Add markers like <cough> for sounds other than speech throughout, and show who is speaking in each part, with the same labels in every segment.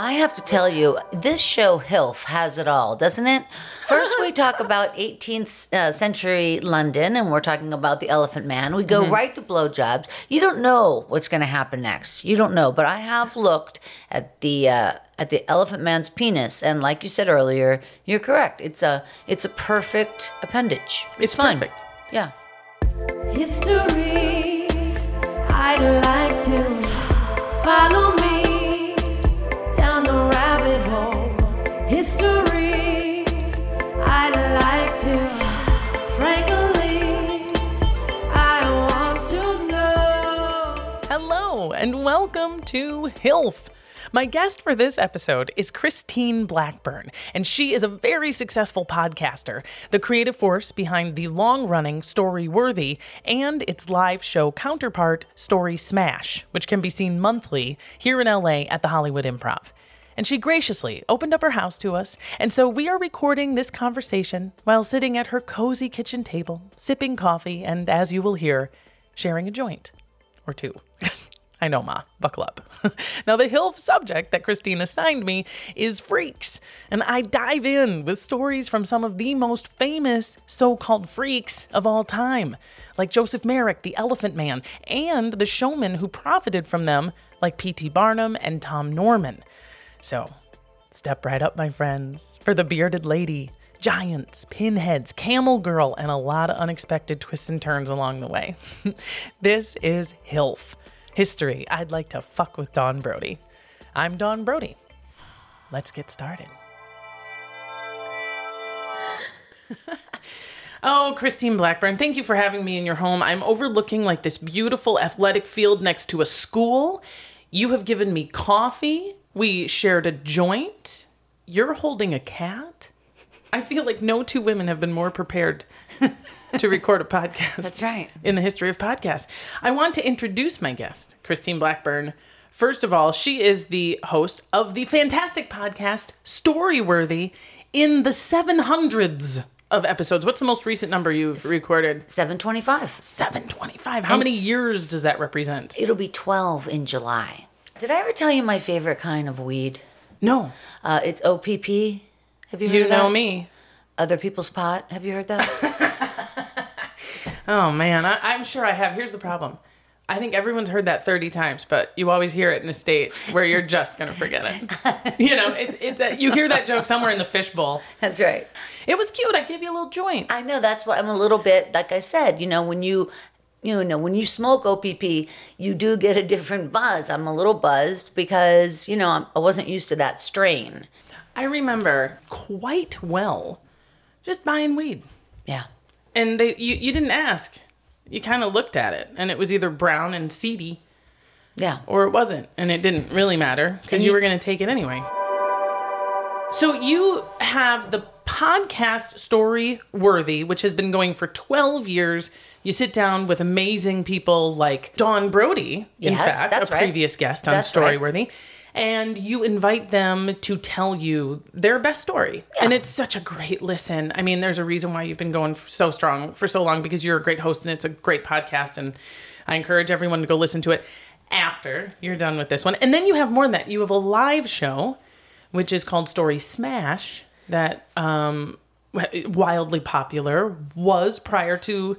Speaker 1: I have to tell you, this show, HILF, has it all, doesn't it? First, we talk <laughs> about 18th uh, century London, and we're talking about the Elephant Man. We go right to blowjobs. You don't know what's going to happen next. You don't know, but I have looked at the uh, at the Elephant Man's penis, and like you said earlier, you're correct. It's a it's a perfect appendage.
Speaker 2: It's
Speaker 1: fine.
Speaker 2: perfect.
Speaker 1: Yeah.
Speaker 3: History, I'd like to follow me
Speaker 2: and welcome to HILF. My guest for this episode is Christine Blackburn, and she is a very successful podcaster, the creative force behind the long running Story Worthy and its live show counterpart, Story Smash, which can be seen monthly here in LA at the Hollywood Improv. And she graciously opened up her house to us, and so we are recording this conversation while sitting at her cozy kitchen table, sipping coffee, and as you will hear, sharing a joint or two. <laughs> I know, Ma, buckle up. <laughs> now, the hill subject that Christine assigned me is freaks, and I dive in with stories from some of the most famous so called freaks of all time, like Joseph Merrick, the Elephant Man, and the showmen who profited from them, like P.T. Barnum and Tom Norman. So, step right up, my friends, for the bearded lady, giants, pinheads, camel girl, and a lot of unexpected twists and turns along the way. <laughs> this is HILF history. I'd like to fuck with Dawn Brody. I'm Dawn Brody. Let's get started. <laughs> oh, Christine Blackburn, thank you for having me in your home. I'm overlooking like this beautiful athletic field next to a school. You have given me coffee. We shared a joint. You're holding a cat. I feel like no two women have been more prepared <laughs> to record a podcast.
Speaker 1: That's right.
Speaker 2: In the history of podcasts. I want to introduce my guest, Christine Blackburn. First of all, she is the host of the fantastic podcast Storyworthy in the 700s of episodes. What's the most recent number you've recorded?
Speaker 1: 725.
Speaker 2: 725. How many years does that represent?
Speaker 1: It'll be 12 in July. Did I ever tell you my favorite kind of weed?
Speaker 2: No.
Speaker 1: Uh, it's OPP. Have you heard
Speaker 2: You know
Speaker 1: that?
Speaker 2: me.
Speaker 1: Other people's pot. Have you heard that? <laughs>
Speaker 2: Oh man, I, I'm sure I have. Here's the problem. I think everyone's heard that 30 times, but you always hear it in a state where you're just gonna forget it. <laughs> you know, it's it's a, you hear that joke somewhere in the fishbowl.
Speaker 1: That's right.
Speaker 2: It was cute. I gave you a little joint.
Speaker 1: I know that's what I'm a little bit like I said, you know, when you you know, when you smoke OPP, you do get a different buzz. I'm a little buzzed because, you know, I wasn't used to that strain.
Speaker 2: I remember quite well just buying weed,
Speaker 1: Yeah.
Speaker 2: And they you you didn't ask. You kind of looked at it, and it was either brown and seedy,
Speaker 1: Yeah.
Speaker 2: or it wasn't, and it didn't really matter because you
Speaker 1: you-
Speaker 2: were going to take it anyway. So you have the podcast story worthy, which has been going for 12 years. You sit down with amazing people like Dawn Brody, in
Speaker 1: Yes,
Speaker 2: fact,
Speaker 1: that's
Speaker 2: a
Speaker 1: right.
Speaker 2: previous guest on
Speaker 1: That's right.
Speaker 2: Storyworthy. And you invite them to tell you their best story. And it's such a great listen. I mean, there's a reason why you've been going so strong for so long because you're a great host and it's a great podcast. And I encourage everyone to go listen to it after you're done with this one. And then you have more than that. You have a live show, which is called Story Smash, that um, wildly popular, was prior to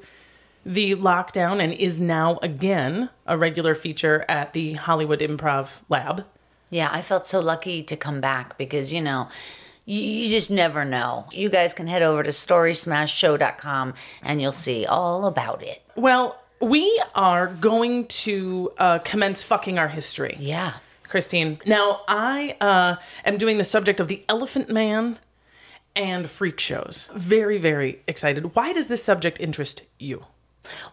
Speaker 2: the lockdown, and is now again a regular feature at the Hollywood Improv Lab.
Speaker 1: Yeah, I felt so lucky to come back because, you know, you, you just never know. You guys can head over to storysmashshow.com and you'll see all about it.
Speaker 2: Well, we are going to uh, commence fucking our history.
Speaker 1: Yeah.
Speaker 2: Christine. Now, I uh, am doing the subject of the Elephant Man and freak shows. Very, very excited. Why does this subject interest you?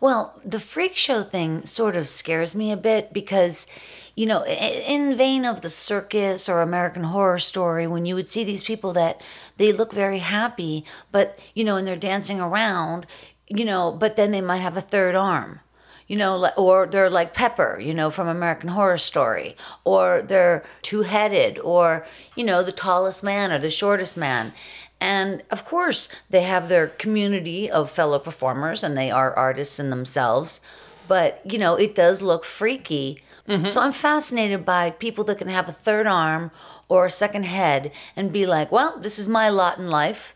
Speaker 1: Well, the freak show thing sort of scares me a bit because, you know, in vein of the circus or American Horror Story, when you would see these people that they look very happy, but, you know, and they're dancing around, you know, but then they might have a third arm. You know, or they're like Pepper, you know, from American Horror Story, or they're two headed, or, you know, the tallest man or the shortest man. And of course, they have their community of fellow performers and they are artists in themselves. But, you know, it does look freaky. So I'm fascinated by people that can have a third arm or a second head and be like, well, this is my lot in life.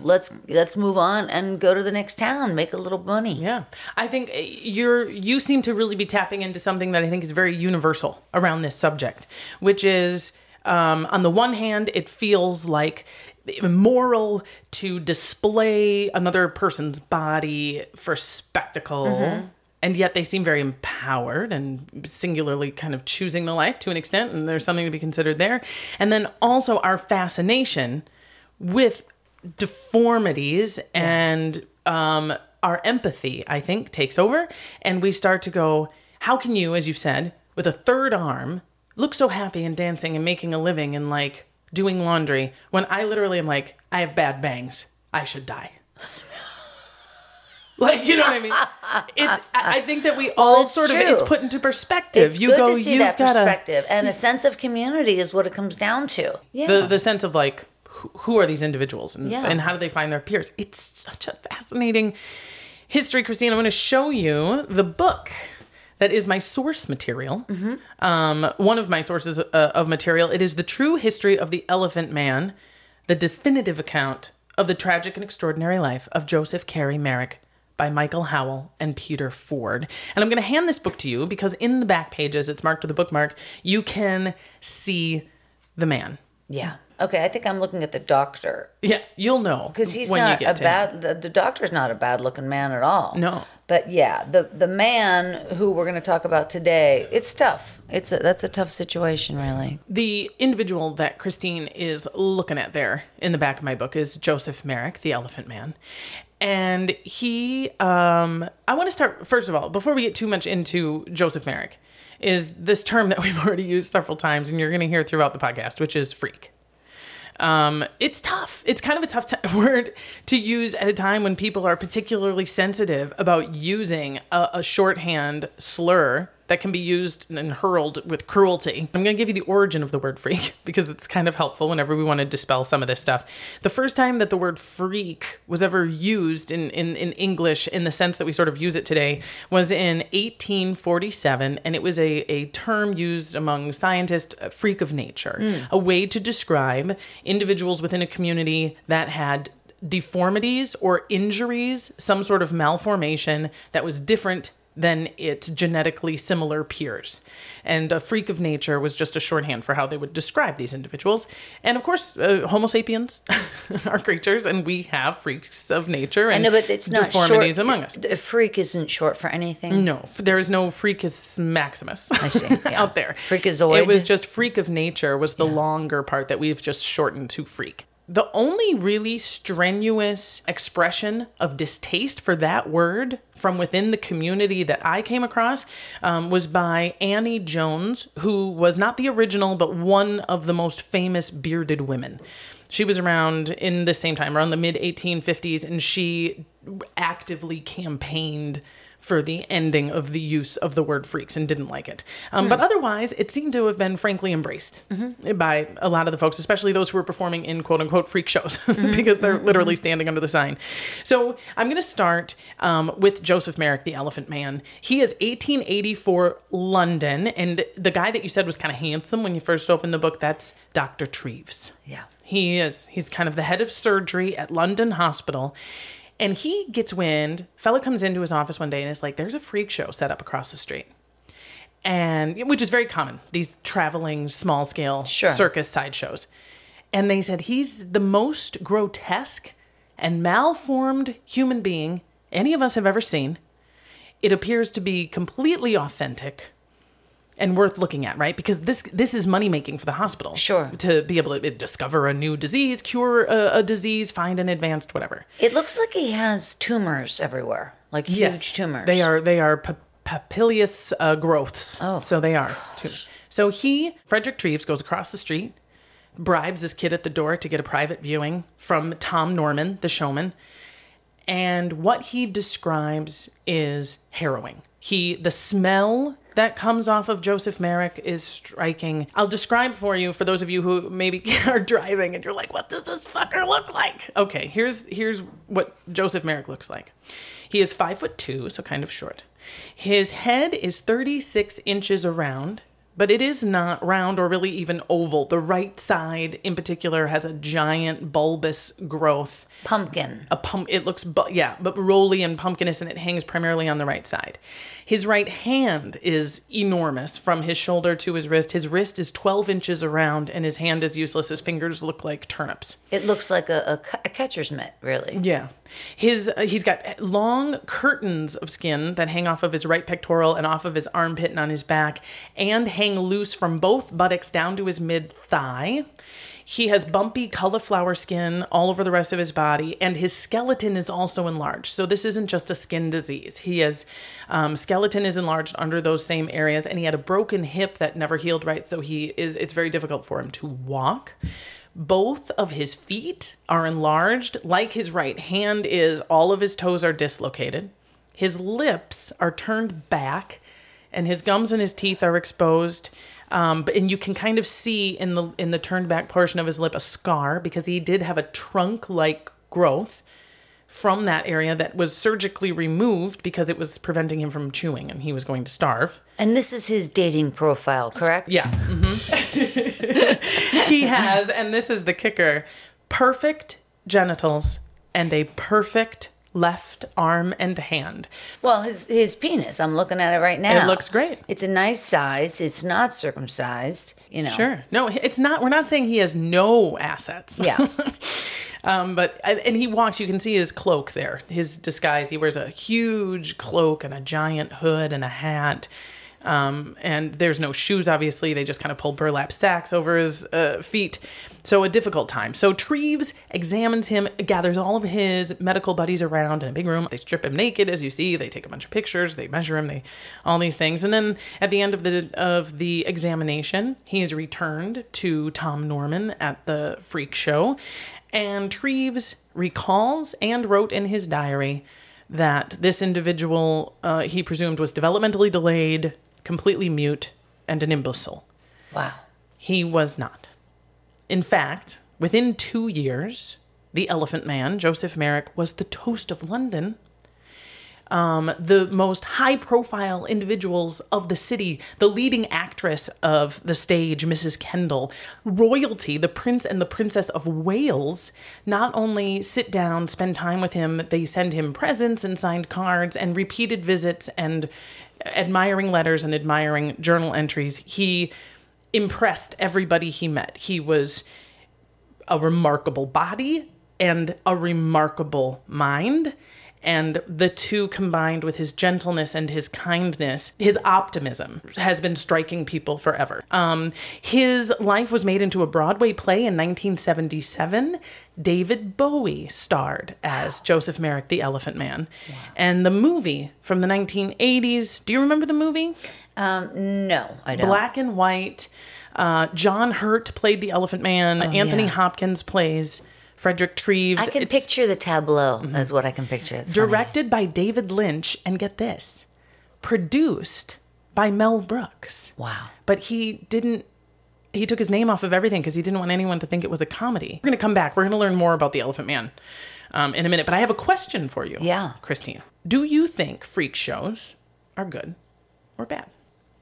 Speaker 1: Let's let's move on and go to the next town, make a little money.
Speaker 2: Yeah, I think uh, you're you seem to really be tapping into something that I think is very universal around this subject, which is um, on the one hand, it feels like immoral to display another person's body for spectacle. And yet they seem very empowered and singularly kind of choosing the life to an extent, and there's something to be considered there. And then also our fascination with deformities and um, our empathy, I think, takes over. And we start to go, how can you, as you've said, with a third arm, look so happy and dancing and making a living and like doing laundry when I literally am like, I have bad bangs. I should die. <laughs> Like you know what I mean? It's. I think that we all
Speaker 1: it's
Speaker 2: sort of it's put into perspective.
Speaker 1: It's
Speaker 2: you
Speaker 1: good
Speaker 2: go.
Speaker 1: to see
Speaker 2: you've
Speaker 1: that
Speaker 2: got
Speaker 1: perspective, and a sense of community is what it comes down to. Yeah,
Speaker 2: the the sense of like who, who are these individuals and,
Speaker 1: Yeah.
Speaker 2: and how do they find their peers it's such a fascinating history christine i'm going to show you the book that is my source material
Speaker 1: Mm-hmm.
Speaker 2: um, one of my sources uh, of material it is the true history of the elephant man the definitive account of the tragic and extraordinary life of joseph carey merrick by Michael Howell and Peter Ford. And I'm going to hand this book to you because in the back pages, it's marked with a bookmark, you can see the man.
Speaker 1: yeah. Okay, I think I'm looking at the doctor
Speaker 2: Yeah, you'll know
Speaker 1: because he's not a bad. The, the doctor's not a bad looking man at all.
Speaker 2: No.
Speaker 1: but yeah, the the man who we're going to talk about today, it's tough. It's a, that's a tough situation, really.
Speaker 2: The individual that Christine is looking at there in the back of my book is Joseph Merrick, the Elephant Man. And he, um, I want to start, first of all, before we get too much into Joseph Merrick, is this term that <laughs> we've already used several times and you're going to hear throughout the podcast, which is freak. Um, it's tough. It's kind of a tough t- <laughs> word to use at a time when people are particularly sensitive about using a, a shorthand slur that can be used and hurled with cruelty. I'm going to give you the origin of the word freak <laughs> because it's kind of helpful whenever we want to dispel some of this stuff. The first time that the word freak was ever used in, in, in English in the sense that we sort of use it today was in 1847, and it was a, a term used among scientists, a freak of nature, hmm. a way to describe individuals within a community that had deformities or injuries, some sort of malformation that was different than its genetically similar peers. And a freak of nature was just a shorthand for how they would describe these individuals. And of course, uh, Homo sapiens <laughs> are creatures, and we have freaks of nature
Speaker 1: I
Speaker 2: and
Speaker 1: know, but it's not
Speaker 2: deformities
Speaker 1: short.
Speaker 2: among us.
Speaker 1: A freak isn't short for anything.
Speaker 2: No, there is no freakus maximus
Speaker 1: I see. <laughs> Yeah.
Speaker 2: out there.
Speaker 1: Freakazoid.
Speaker 2: It was just freak of nature was the longer part that we've just shortened to freak. The only really strenuous expression of distaste for that word from within the community that I came across um, was by Annie Jones, who was not the original, but one of the most famous bearded women. She was around in the same time, around the mid 1850s, and she actively campaigned for the ending of the use of the word freaks and didn't like it. Um, But otherwise, it seemed to have been frankly embraced by a lot of the folks, especially those who were performing in quote unquote freak shows <laughs> because they're literally standing under the sign. So I'm going to start um, with Joseph Merrick, the Elephant Man. He is 1884 London, and the guy that you said was kind of handsome when you first opened the book, that's Dr. Treves.
Speaker 1: Yeah.
Speaker 2: He is. He's kind of the head of surgery at London Hospital. And he gets wind, fella comes into his office one day and is like, there's a freak show set up across the street. And which is very common, these traveling small scale
Speaker 1: Sure.
Speaker 2: circus sideshows. And they said he's the most grotesque and malformed human being any of us have ever seen. It appears to be completely authentic and worth looking at, right? Because this this is money making for the hospital.
Speaker 1: Sure.
Speaker 2: To be able to discover a new disease, cure a, a disease, find an advanced whatever.
Speaker 1: It looks like he has tumors everywhere, like huge tumors.
Speaker 2: They are they are pa- papillous uh, growths.
Speaker 1: Oh,
Speaker 2: so they are tumors. So he, Frederick Treves, goes across the street, bribes this kid at the door to get a private viewing from Tom Norman, the showman. And what he describes is harrowing. He, the smell that comes off of Joseph Merrick is striking. I'll describe for you for those of you who maybe <laughs> are driving and you're like, "What does this fucker look like?" Okay, here's here's what Joseph Merrick looks like. He is five foot two, so kind of short. His head is 36 inches around, but it is not round or really even oval. The right side, in particular, has a giant bulbous growth
Speaker 1: Pumpkin.
Speaker 2: a pump it looks bu- yeah but roly and pumpkinous and it hangs primarily on the right side. His right hand is enormous from his shoulder to his wrist. His wrist is 12 inches around and his hand is useless. His fingers look like turnips.
Speaker 1: It looks like a, a, a catcher's mitt, really.
Speaker 2: yeah. His uh, he's got long curtains of skin that hang off of his right pectoral and off of his armpit and on his back and hang loose from both buttocks down to his mid thigh he has bumpy cauliflower skin all over the rest of his body, and his skeleton is also enlarged. So this isn't just a skin disease. He has um, skeleton is enlarged under those same areas, and he had a broken hip that never healed right. So he is. It's very difficult for him to walk. Both of his feet are enlarged, like his right hand is. All of his toes are dislocated. His lips are turned back, and his gums and his teeth are exposed. Um, but and you can kind of see in the in the turned back portion of his lip a scar because he did have a trunk like growth from that area that was surgically removed because it was preventing him from chewing and he was going to starve.
Speaker 1: And this is his dating profile, correct?
Speaker 2: Yeah. hmm <laughs> he has, and this is the kicker perfect genitals and a perfect left arm and hand.
Speaker 1: Well, his his penis. I'm looking at it right now.
Speaker 2: It looks great.
Speaker 1: It's a nice size. It's not circumcised. You know.
Speaker 2: Sure. No, it's not. We're not saying he has no assets.
Speaker 1: Yeah. <laughs>
Speaker 2: Um, but and he walks. You can see his cloak there, his disguise. He wears a huge cloak and a giant hood and a hat. Um, and there's no shoes, obviously. They just kind of pull burlap sacks over his uh, feet. So a difficult time. So Treves examines him, gathers all of his medical buddies around in a big room. They strip him naked, as you see. They take a bunch of pictures. They measure him. They all these things. And then at the end of the of the examination, he is returned to Tom Norman at the freak show, and Treves recalls and wrote in his diary that this individual uh, he presumed was developmentally delayed, completely mute, and an imbecile.
Speaker 1: Wow.
Speaker 2: He was not. In fact, within two years, the Elephant Man, Joseph Merrick, was the toast of London. Um, the most high profile individuals of the city, the leading actress of the stage, Mrs. Kendal, royalty, the Prince and the Princess of Wales, not only sit down, spend time with him, they send him presents and signed cards and repeated visits and admiring letters and admiring journal entries. He impressed everybody he met. He was a remarkable body and a remarkable mind. And the two combined with his gentleness and his kindness, his optimism has been striking people forever. Um, his life was made into a Broadway play in 1977. David Bowie starred as Joseph Merrick, the Elephant Man. And the movie from the 1980s, do you remember the movie?
Speaker 1: Um, no, I don't.
Speaker 2: black and white. Uh, John Hurt played the Elephant Man. Anthony
Speaker 1: yeah.
Speaker 2: Hopkins plays Frederick Treves.
Speaker 1: I can
Speaker 2: It's
Speaker 1: picture the tableau. Is what I can picture. It's funny.
Speaker 2: directed by David Lynch, and get this, produced by Mel Brooks.
Speaker 1: Wow.
Speaker 2: But he didn't. He took his name off of everything because he didn't want anyone to think it was a comedy. We're gonna come back. We're gonna learn more about the Elephant Man um, in a minute. But I have a question for you.
Speaker 1: Yeah.
Speaker 2: Christine. Do you think freak shows are good or bad?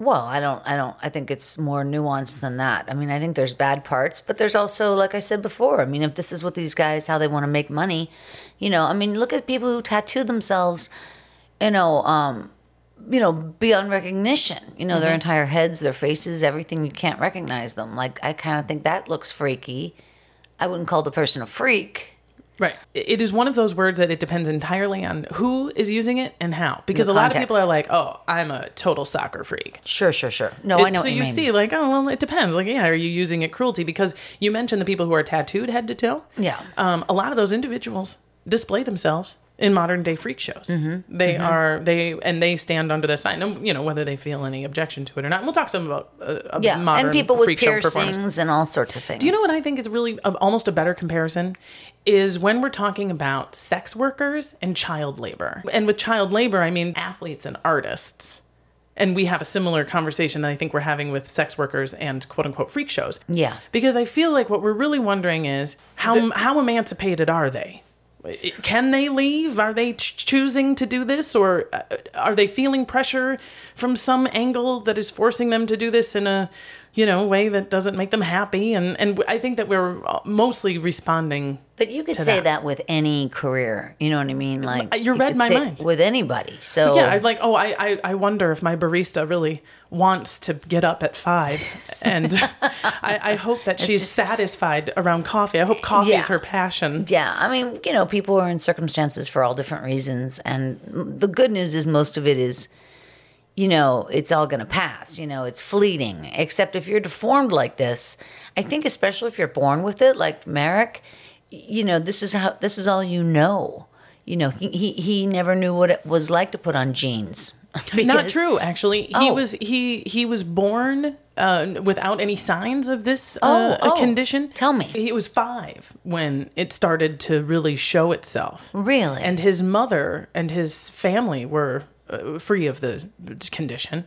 Speaker 1: Well, I don't. I don't. I think it's more nuanced than that. I mean, I think there's bad parts, but there's also, like I said before. I mean, if this is what these guys how they want to make money, you know. I mean, look at people who tattoo themselves, you know, um, you know, beyond recognition. You know, their entire heads, their faces, everything. You can't recognize them. Like I kind of think that looks freaky. I wouldn't call the person a freak.
Speaker 2: Right. It is one of those words that it depends entirely on who is using it and how. Because
Speaker 1: The
Speaker 2: a lot of people are like, oh, I'm a total soccer freak.
Speaker 1: Sure, sure, sure. No, I know
Speaker 2: so
Speaker 1: what you, mean.
Speaker 2: see, like, oh, well, it depends. Like, yeah, are you using it cruelty? Because you mentioned the people who are tattooed head to toe.
Speaker 1: Yeah.
Speaker 2: Um, a lot of those individuals display themselves in modern day freak shows.
Speaker 1: Mm-hmm.
Speaker 2: They are they and they stand under the sign. um, You know whether they feel any objection to it or not. And we'll talk some about uh, a
Speaker 1: yeah,
Speaker 2: modern
Speaker 1: and people with
Speaker 2: freak show performers.
Speaker 1: piercings and all sorts of things.
Speaker 2: Do you know what I think is really a, almost a better comparison? Is when we're talking about sex workers and child labor. And with child labor, I mean athletes and artists And we have a similar conversation that I think we're having with sex workers and quote unquote freak shows.
Speaker 1: Yeah.
Speaker 2: Because I feel like what we're really wondering is how how emancipated are they? Can they leave? Are they ch- choosing to do this, or uh, are they feeling pressure from some angle that is forcing them to do this in a, you know, way that doesn't make them happy? And and I think that we're mostly responding.
Speaker 1: But you could say
Speaker 2: that.
Speaker 1: that. with any career. You know what I mean? Like
Speaker 2: you read my mind.
Speaker 1: with anybody. So
Speaker 2: Yeah, I'd like. Oh, I, I I wonder if my barista really wants to get up at five, and <laughs> I, I hope that she's
Speaker 1: just-
Speaker 2: satisfied around coffee. I hope coffee
Speaker 1: Yeah.
Speaker 2: is her passion.
Speaker 1: Yeah, I mean, you know, people are in circumstances for all different reasons, and the good news is most of it is, you know, it's all going to pass. You know, it's fleeting. Except if you're deformed like this, I think, especially if you're born with it, like Merrick, you know, this is how this is all you know. You know, he he, he never knew what it was like to put on jeans. <laughs>
Speaker 2: Not true, actually. He
Speaker 1: Oh.
Speaker 2: was he he was born uh, without any signs of this
Speaker 1: Oh,
Speaker 2: uh,
Speaker 1: oh.
Speaker 2: condition.
Speaker 1: Tell me.
Speaker 2: he was five when it started to really show itself.
Speaker 1: Really?
Speaker 2: and his mother and his family were uh, free of the condition.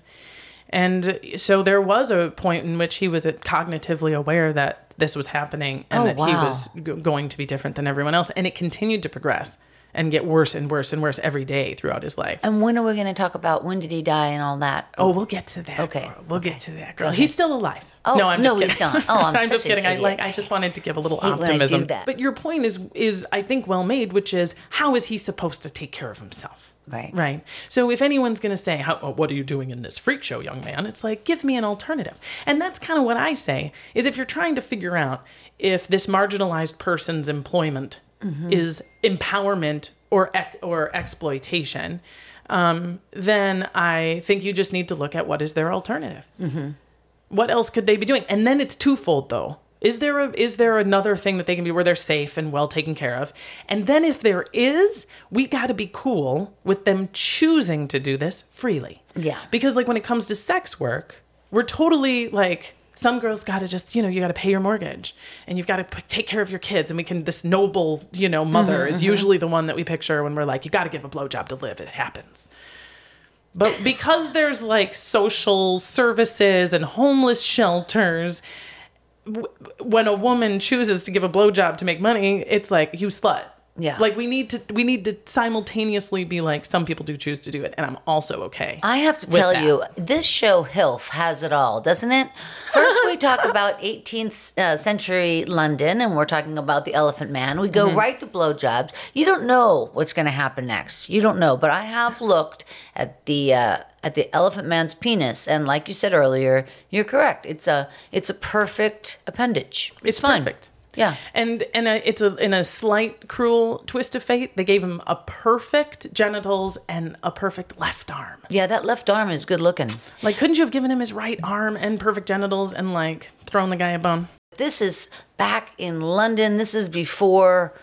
Speaker 2: And so there was a point in which he was cognitively aware that this was happening and
Speaker 1: Oh,
Speaker 2: that he was g- going to be different than everyone else. And it continued to progress and get worse and worse and worse every day throughout his life.
Speaker 1: and when are we going to talk about when did he die and all that?
Speaker 2: Oh, we'll get to that.
Speaker 1: Okay.
Speaker 2: girl. We'll get to that, girl. He's still alive.
Speaker 1: Oh,
Speaker 2: no, I'm
Speaker 1: no,
Speaker 2: just
Speaker 1: he's
Speaker 2: kidding.
Speaker 1: not. Oh, <laughs> I'm such
Speaker 2: just kidding. I like. I just wanted to give a little
Speaker 1: Hate when I do
Speaker 2: optimism.
Speaker 1: that.
Speaker 2: But your point is, is I think well made, which is how is he supposed to take care of himself?
Speaker 1: Right.
Speaker 2: Right. So if anyone's going to say, how, oh, "What are you doing in this freak show, young man?" It's like, give me an alternative. And that's kind of what I say. Is if you're trying to figure out if this marginalized person's employment
Speaker 1: Mm-hmm.
Speaker 2: is empowerment or ec- or exploitation, um, then I think you just need to look at what is their alternative.
Speaker 1: Mm-hmm.
Speaker 2: What else could they be doing? And then it's twofold though. Is there a is there another thing that they can be where they're safe and well taken care of? And then if there is, we got to be cool with them choosing to do this freely.
Speaker 1: Yeah.
Speaker 2: Because like when it comes to sex work, we're totally like some girls got to just, you know, you got to pay your mortgage and you've got to p- take care of your kids. And we can, this noble, you know, mother mm-hmm, is mm-hmm. usually the one that we picture when we're like, you got to give a blowjob to live. It happens. But because there's like social services and homeless shelters, when a woman chooses to give a blowjob to make money, it's like you slut.
Speaker 1: Yeah.
Speaker 2: Like we need to we need to simultaneously be like some people do choose to do it, and I'm also okay.
Speaker 1: I have to tell
Speaker 2: that.
Speaker 1: you, this show HILF has it all, doesn't it? First, we talk <laughs> about 18th uh, century London, and we're talking about the Elephant Man. We go
Speaker 2: Mm-hmm.
Speaker 1: right to blowjobs. You don't know what's going to happen next. You don't know, but I have looked at the uh, at the Elephant Man's penis, and like you said earlier, you're correct. It's a it's a perfect appendage. It's,
Speaker 2: It's
Speaker 1: fine.
Speaker 2: perfect.
Speaker 1: Yeah.
Speaker 2: And and a, it's a in a slight cruel twist of fate, they gave him a perfect genitals and a perfect left arm.
Speaker 1: Yeah, that left arm is good looking.
Speaker 2: Like, couldn't you have given him his right arm and perfect genitals and like thrown the guy a bone?
Speaker 1: This is back in London. This is before.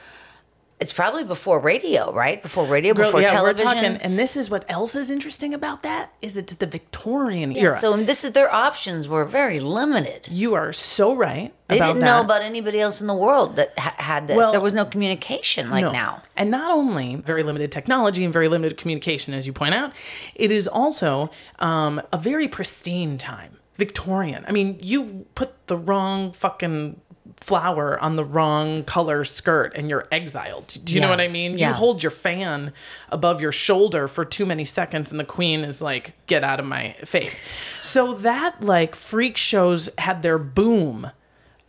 Speaker 1: It's probably before radio, right? Before radio, before
Speaker 2: yeah,
Speaker 1: television.
Speaker 2: we're talking, and this is what else is interesting about that is it's the Victorian
Speaker 1: Yeah,
Speaker 2: era.
Speaker 1: So this is their options were very limited.
Speaker 2: you are so right
Speaker 1: They didn't
Speaker 2: that.
Speaker 1: know about anybody else in the world that ha- had this.
Speaker 2: Well,
Speaker 1: there was no communication like
Speaker 2: No.
Speaker 1: now.
Speaker 2: And not only very limited technology and very limited communication, as you point out, it is also um, a very pristine time. Victorian. I mean, you put the wrong fucking flower on the wrong color skirt and you're exiled. Do you know what I mean?
Speaker 1: Yeah.
Speaker 2: You hold your fan above your shoulder for too many seconds and the queen is like, get out of my face. So that like freak shows had their boom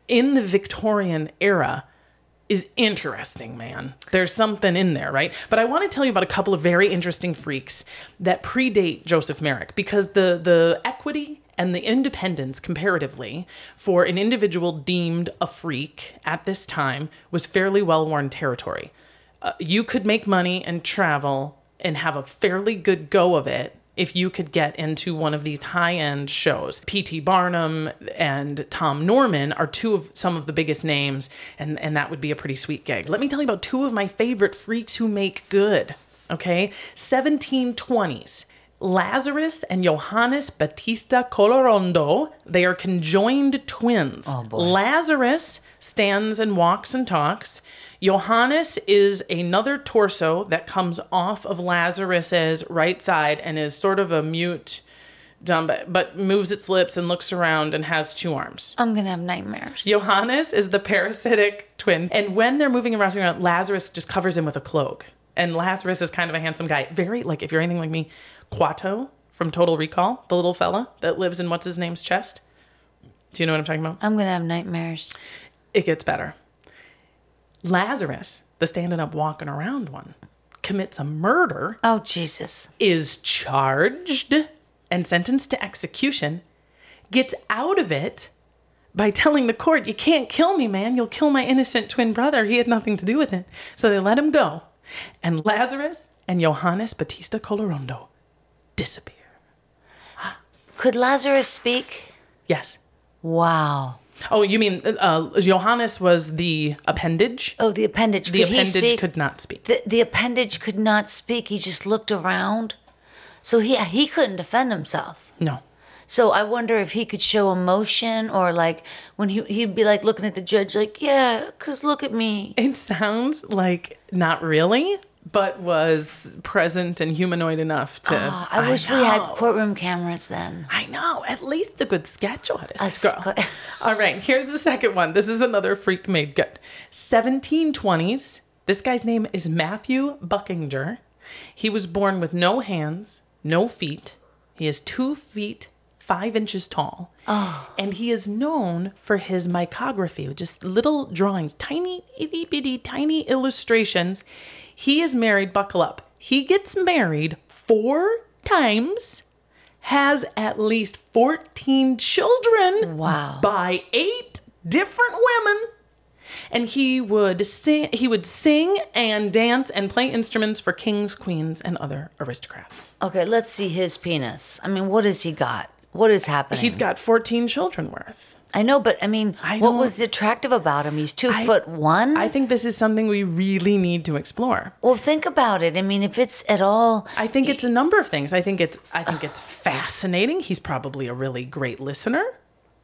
Speaker 2: in the Victorian era is interesting, man. There's something in there, right? But I want to tell you about a couple of very interesting freaks that predate Joseph Merrick because the the equity and the independence comparatively for an individual deemed a freak at this time was fairly well-worn territory. Uh, you could make money and travel and have a fairly good go of it if you could get into one of these high-end shows. P.T. Barnum and Tom Norman are two of some of the biggest names, and, and that would be a pretty sweet gig. Let me tell you about two of my favorite freaks who make good. Okay, 1720s. Lazarus and Johannes Baptista Colorondo, they are conjoined twins.
Speaker 1: Oh, boy.
Speaker 2: Lazarus stands and walks and talks. Johannes is another torso that comes off of Lazarus's right side and is sort of a mute dumb, but, but moves its lips and looks around and has two arms.
Speaker 1: I'm gonna have nightmares.
Speaker 2: Johannes is the parasitic twin. And when they're moving around, around, Lazarus just covers him with a cloak. And Lazarus is kind of a handsome guy. Very, like, if you're anything like me, Kuato from Total Recall, the little fella that lives in what's his name's chest. Do you know what I'm talking about?
Speaker 1: I'm gonna have nightmares.
Speaker 2: It gets better. Lazarus, the standing up, walking around one, commits a murder,
Speaker 1: Oh Jesus.
Speaker 2: is charged and sentenced to execution, gets out of it by telling the court, You can't kill me, man. You'll kill my innocent twin brother. He had nothing to do with it. So they let him go. And Lazarus and Johannes Baptista Colorondo disappear.
Speaker 1: Could Lazarus speak?
Speaker 2: Yes.
Speaker 1: Wow.
Speaker 2: Oh, you mean uh, Johannes was the appendage?
Speaker 1: Oh, the appendage.
Speaker 2: The
Speaker 1: could
Speaker 2: appendage could not speak.
Speaker 1: The, the appendage could not speak. He just looked around. So he he couldn't defend himself.
Speaker 2: No.
Speaker 1: So I wonder if he could show emotion or like when he he'd be like looking at the judge like, "Yeah, cuz look at me."
Speaker 2: It sounds like not really, but was present and humanoid enough to.
Speaker 1: Ah, I wish we had courtroom cameras then.
Speaker 2: I know, at least a good sketch artist.
Speaker 1: A
Speaker 2: girl. <laughs> All right, here's the second one. This is another freak made good. 1720s. This guy's name is Matthew Buckinger. He was born with no hands, no feet. He is two feet five inches tall. Oh. And he is known for his micrography, just little drawings, tiny, itty bitty, tiny illustrations. He is married, buckle up. He gets married four times, has at least 14 children
Speaker 1: Wow.
Speaker 2: by eight different women. And he would sing he would sing and dance and play instruments for kings, queens, and other aristocrats.
Speaker 1: Okay, let's see his penis. I mean, what has he got? What is happening?
Speaker 2: He's got 14 children worth.
Speaker 1: I know, but I mean,
Speaker 2: I
Speaker 1: what was attractive about him? He's two
Speaker 2: I-
Speaker 1: foot one.
Speaker 2: I think this is something we really need to explore.
Speaker 1: well, think about it. I mean, if it's at all,
Speaker 2: I think it's a number of things. I think it's I think it's fascinating. He's probably a really great listener.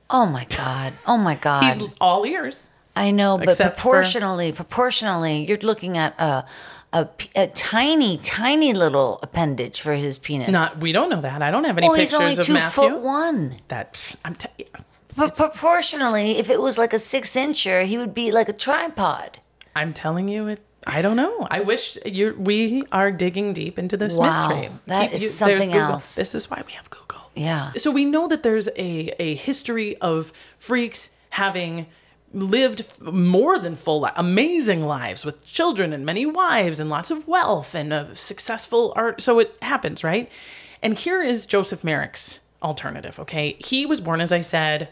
Speaker 1: oh my god, oh my <laughs> god.
Speaker 2: He's all ears.
Speaker 1: I know, but
Speaker 2: Except for-
Speaker 1: proportionally, proportionally, you're looking at a tiny, tiny little appendage for his penis.
Speaker 2: Not we don't know that. I don't have any
Speaker 1: oh, he's
Speaker 2: pictures
Speaker 1: only
Speaker 2: of
Speaker 1: two foot one.
Speaker 2: That I'm t-
Speaker 1: But proportionally, if it was like a six incher, he would be like a tripod.
Speaker 2: I'm telling you it. I don't know. I wish you we are digging deep into this
Speaker 1: Wow,
Speaker 2: mystery.
Speaker 1: that is
Speaker 2: there's
Speaker 1: something else.
Speaker 2: This is why we have Google.
Speaker 1: Yeah.
Speaker 2: So we know that there's a a history of freaks having lived more than full li- amazing lives with children and many wives and lots of wealth and a successful art so it happens right and here is joseph merrick's alternative okay he was born as i said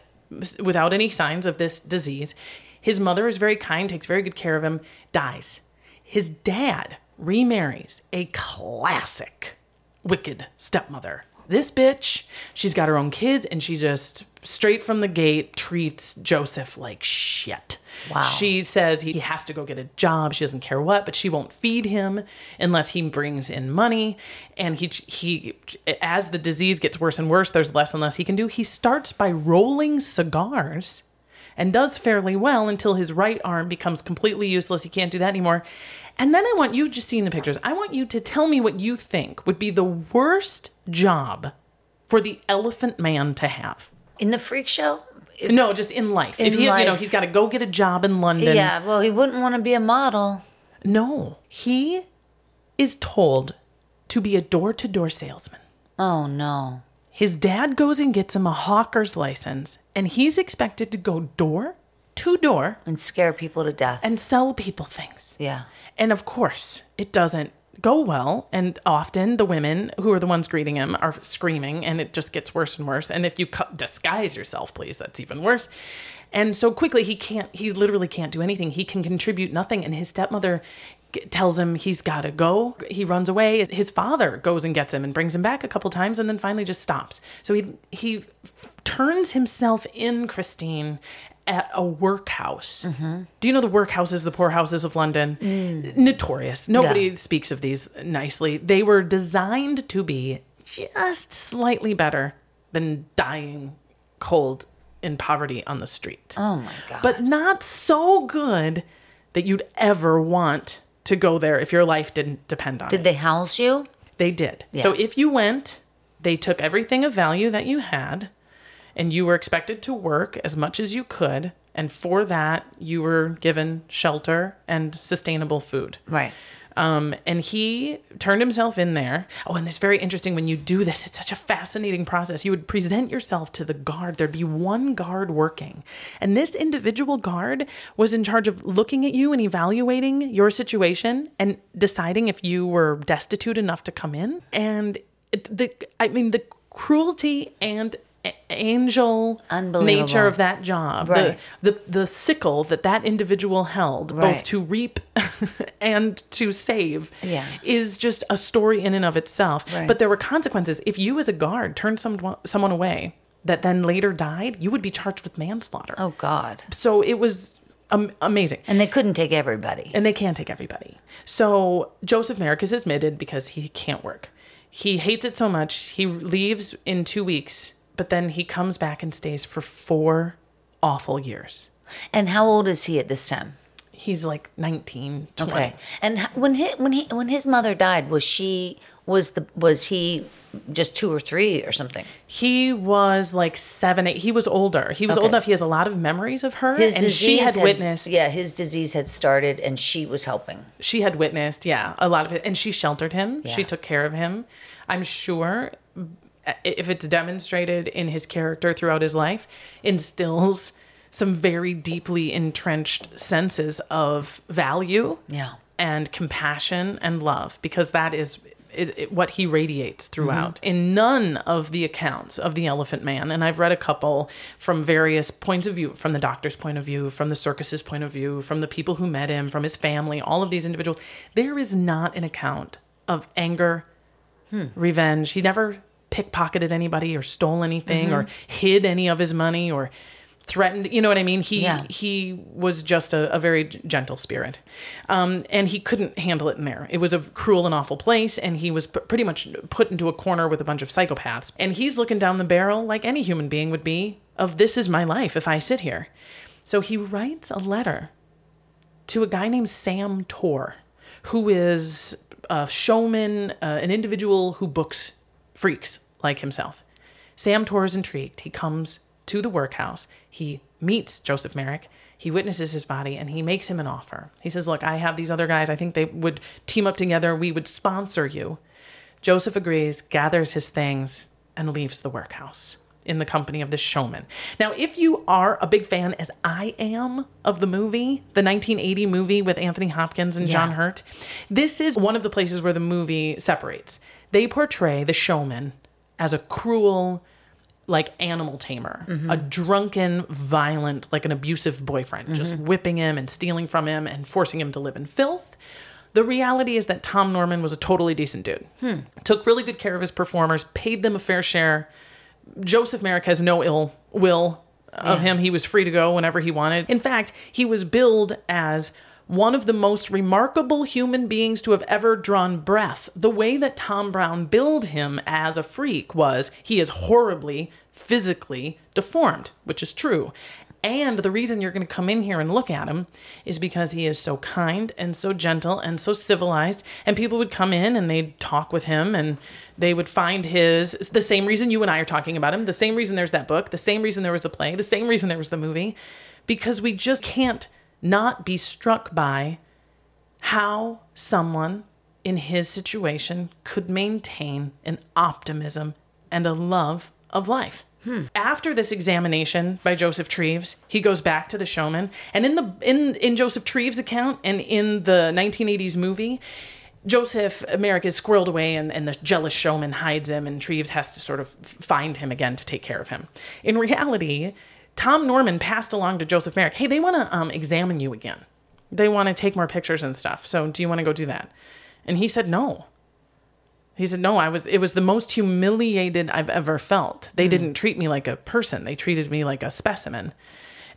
Speaker 2: without any signs of this disease his mother is very kind takes very good care of him dies his dad remarries a classic wicked stepmother. This bitch, she's got her own kids and she just straight from the gate treats Joseph like shit.
Speaker 1: Wow.
Speaker 2: She says he has to go get a job. She doesn't care what, but she won't feed him unless he brings in money. And he he as the disease gets worse and worse, there's less and less he can do. He starts by rolling cigars and does fairly well until his right arm becomes completely useless. He can't do that anymore. And then I want you just seen the pictures. I want you to tell me what you think would be the worst job for the elephant man to have.
Speaker 1: In the freak show? If-
Speaker 2: No, just in life. if
Speaker 1: In
Speaker 2: he, you know, he's got to go get a job in London.
Speaker 1: yeah, well, he wouldn't want to be a model.
Speaker 2: No, he is told to be a door-to-door salesman.
Speaker 1: Oh, no.
Speaker 2: His dad goes and gets him a hawker's license, and he's expected to go door to door
Speaker 1: And scare people to death.
Speaker 2: and sell people things.
Speaker 1: yeah.
Speaker 2: And of course, it doesn't go well. And often the women who are the ones greeting him are screaming, and it just gets worse and worse. And if you cu- disguise yourself, please, that's even worse. And so quickly, he can't, he literally can't do anything. He can contribute nothing. And his stepmother tells him he's got to go. He runs away. His father goes and gets him and brings him back a couple times and then finally just stops. So he, he turns himself in, Christine, at a workhouse. Mm-hmm. Do you know the workhouses, the poorhouses of London? Mm. Notorious. Nobody
Speaker 1: Yeah.
Speaker 2: speaks of these nicely. They were designed to be just slightly better than dying cold in poverty on the street.
Speaker 1: Oh, my God.
Speaker 2: But not so good that you'd ever want to go there if your life didn't depend on
Speaker 1: Did
Speaker 2: it.
Speaker 1: Did they house you?
Speaker 2: They did. So if you went They took everything of value that you had, and you were expected to work as much as you could. And for that, you were given shelter and sustainable food.
Speaker 1: Right.
Speaker 2: Um, and he turned himself in there. Oh, and it's very interesting when you do this. It's such a fascinating process. You would present yourself to the guard. There'd be one guard working. And this individual guard was in charge of looking at you and evaluating your situation and deciding if you were destitute enough to come in. And it- the, I mean, the cruelty and angel nature of that job
Speaker 1: Right.
Speaker 2: the, the the sickle that that individual held
Speaker 1: Right.
Speaker 2: both to reap <laughs> and to save
Speaker 1: Yeah.
Speaker 2: is just a story in and of itself.
Speaker 1: Right.
Speaker 2: But there were consequences. If you, as a guard, turned someone someone away that then later died, you would be charged with manslaughter.
Speaker 1: Oh God.
Speaker 2: So it was um, amazing.
Speaker 1: And they couldn't take everybody.
Speaker 2: And they can't take everybody. So Joseph Merrick is admitted because he can't work. He hates it so much. He leaves in two weeks, but then he comes back and stays for four awful years.
Speaker 1: And how old is he at this time?
Speaker 2: He's like 19, 20.
Speaker 1: Okay. And when he, when he when his mother died, was she was the was he just two or three or something?
Speaker 2: He was like seven, eight. He was older. He was
Speaker 1: Okay.
Speaker 2: old enough. He has a lot of memories of her,
Speaker 1: His
Speaker 2: and
Speaker 1: disease
Speaker 2: she had
Speaker 1: has-
Speaker 2: witnessed.
Speaker 1: Yeah, his disease had started, and she was helping.
Speaker 2: She had witnessed, yeah, a lot of it, and she sheltered him. She took care of him. I'm sure, if it's demonstrated in his character throughout his life, instills some very deeply entrenched senses of value.
Speaker 1: Yeah.
Speaker 2: and compassion and love because that is it, it- what he radiates mm-hmm. throughout. In none of the accounts of the Elephant Man, and I've read a couple from various points of view from the doctor's point of view, from the circus's point of view, from the people who met him, from his family, all of these individuals, there is not an account of anger, hmm. revenge. He never pickpocketed anybody or stole anything or hid any of his money or threatened you know what i mean? He
Speaker 1: Yeah.
Speaker 2: he was just a, a very gentle spirit. Um, and he couldn't handle it in there. It was a cruel and awful place and he was p- pretty much put into a corner with a bunch of psychopaths. And he's looking down the barrel like any human being would be of this is my life if i sit here. So he writes a letter to a guy named Sam Torr, who is a showman, uh, an individual who books freaks like himself. Sam Torr is intrigued. He comes to the workhouse. He meets Joseph Merrick. He witnesses his body and he makes him an offer. He says, Look, I have these other guys. I think they would team up together. We would sponsor you. Joseph agrees, gathers his things, and leaves the workhouse in the company of the showman. Now, if you are a big fan, as I am, of the movie, the 1980 movie with Anthony Hopkins and John Hurt, this is one of the places where the movie separates. They portray the showman as a cruel, like animal tamer, mm-hmm. a drunken, violent, like an abusive boyfriend, mm-hmm. just whipping him and stealing from him and forcing him to live in filth. The reality is that Tom Norman was a totally decent dude. Hmm. Took really good care of his performers, paid them a fair share. Joseph Merrick has no ill will of him. He was free to go whenever he wanted. In fact, he was billed as one of the most remarkable human beings to have ever drawn breath. The way that Tom Brown billed him as a freak was he is horribly physically deformed, which is true. And the reason you're going to come in here and look at him is because he is so kind and so gentle and so civilized. And people would come in and they'd talk with him and they would find his, the same reason you and I are talking about him, the same reason there's that book, the same reason there was the play, the same reason there was the movie, because we just can't not be struck by how someone in his situation could maintain an optimism and a love of life. After this examination by Joseph Treves, he goes back to the showman, and in the in in Joseph Treves' account and in the 1980s movie, Joseph Merrick is squirreled away, and, and the jealous showman hides him, and Treves has to sort of find him again to take care of him. In reality, Tom Norman passed along to Joseph Merrick, "Hey, they want to um, examine you again. They want to take more pictures and stuff. So, do you want to go do that?" And he said, "No." He said, "No, I was. It was the most humiliated I've ever felt. They hmm. didn't treat me like a person. They treated me like a specimen."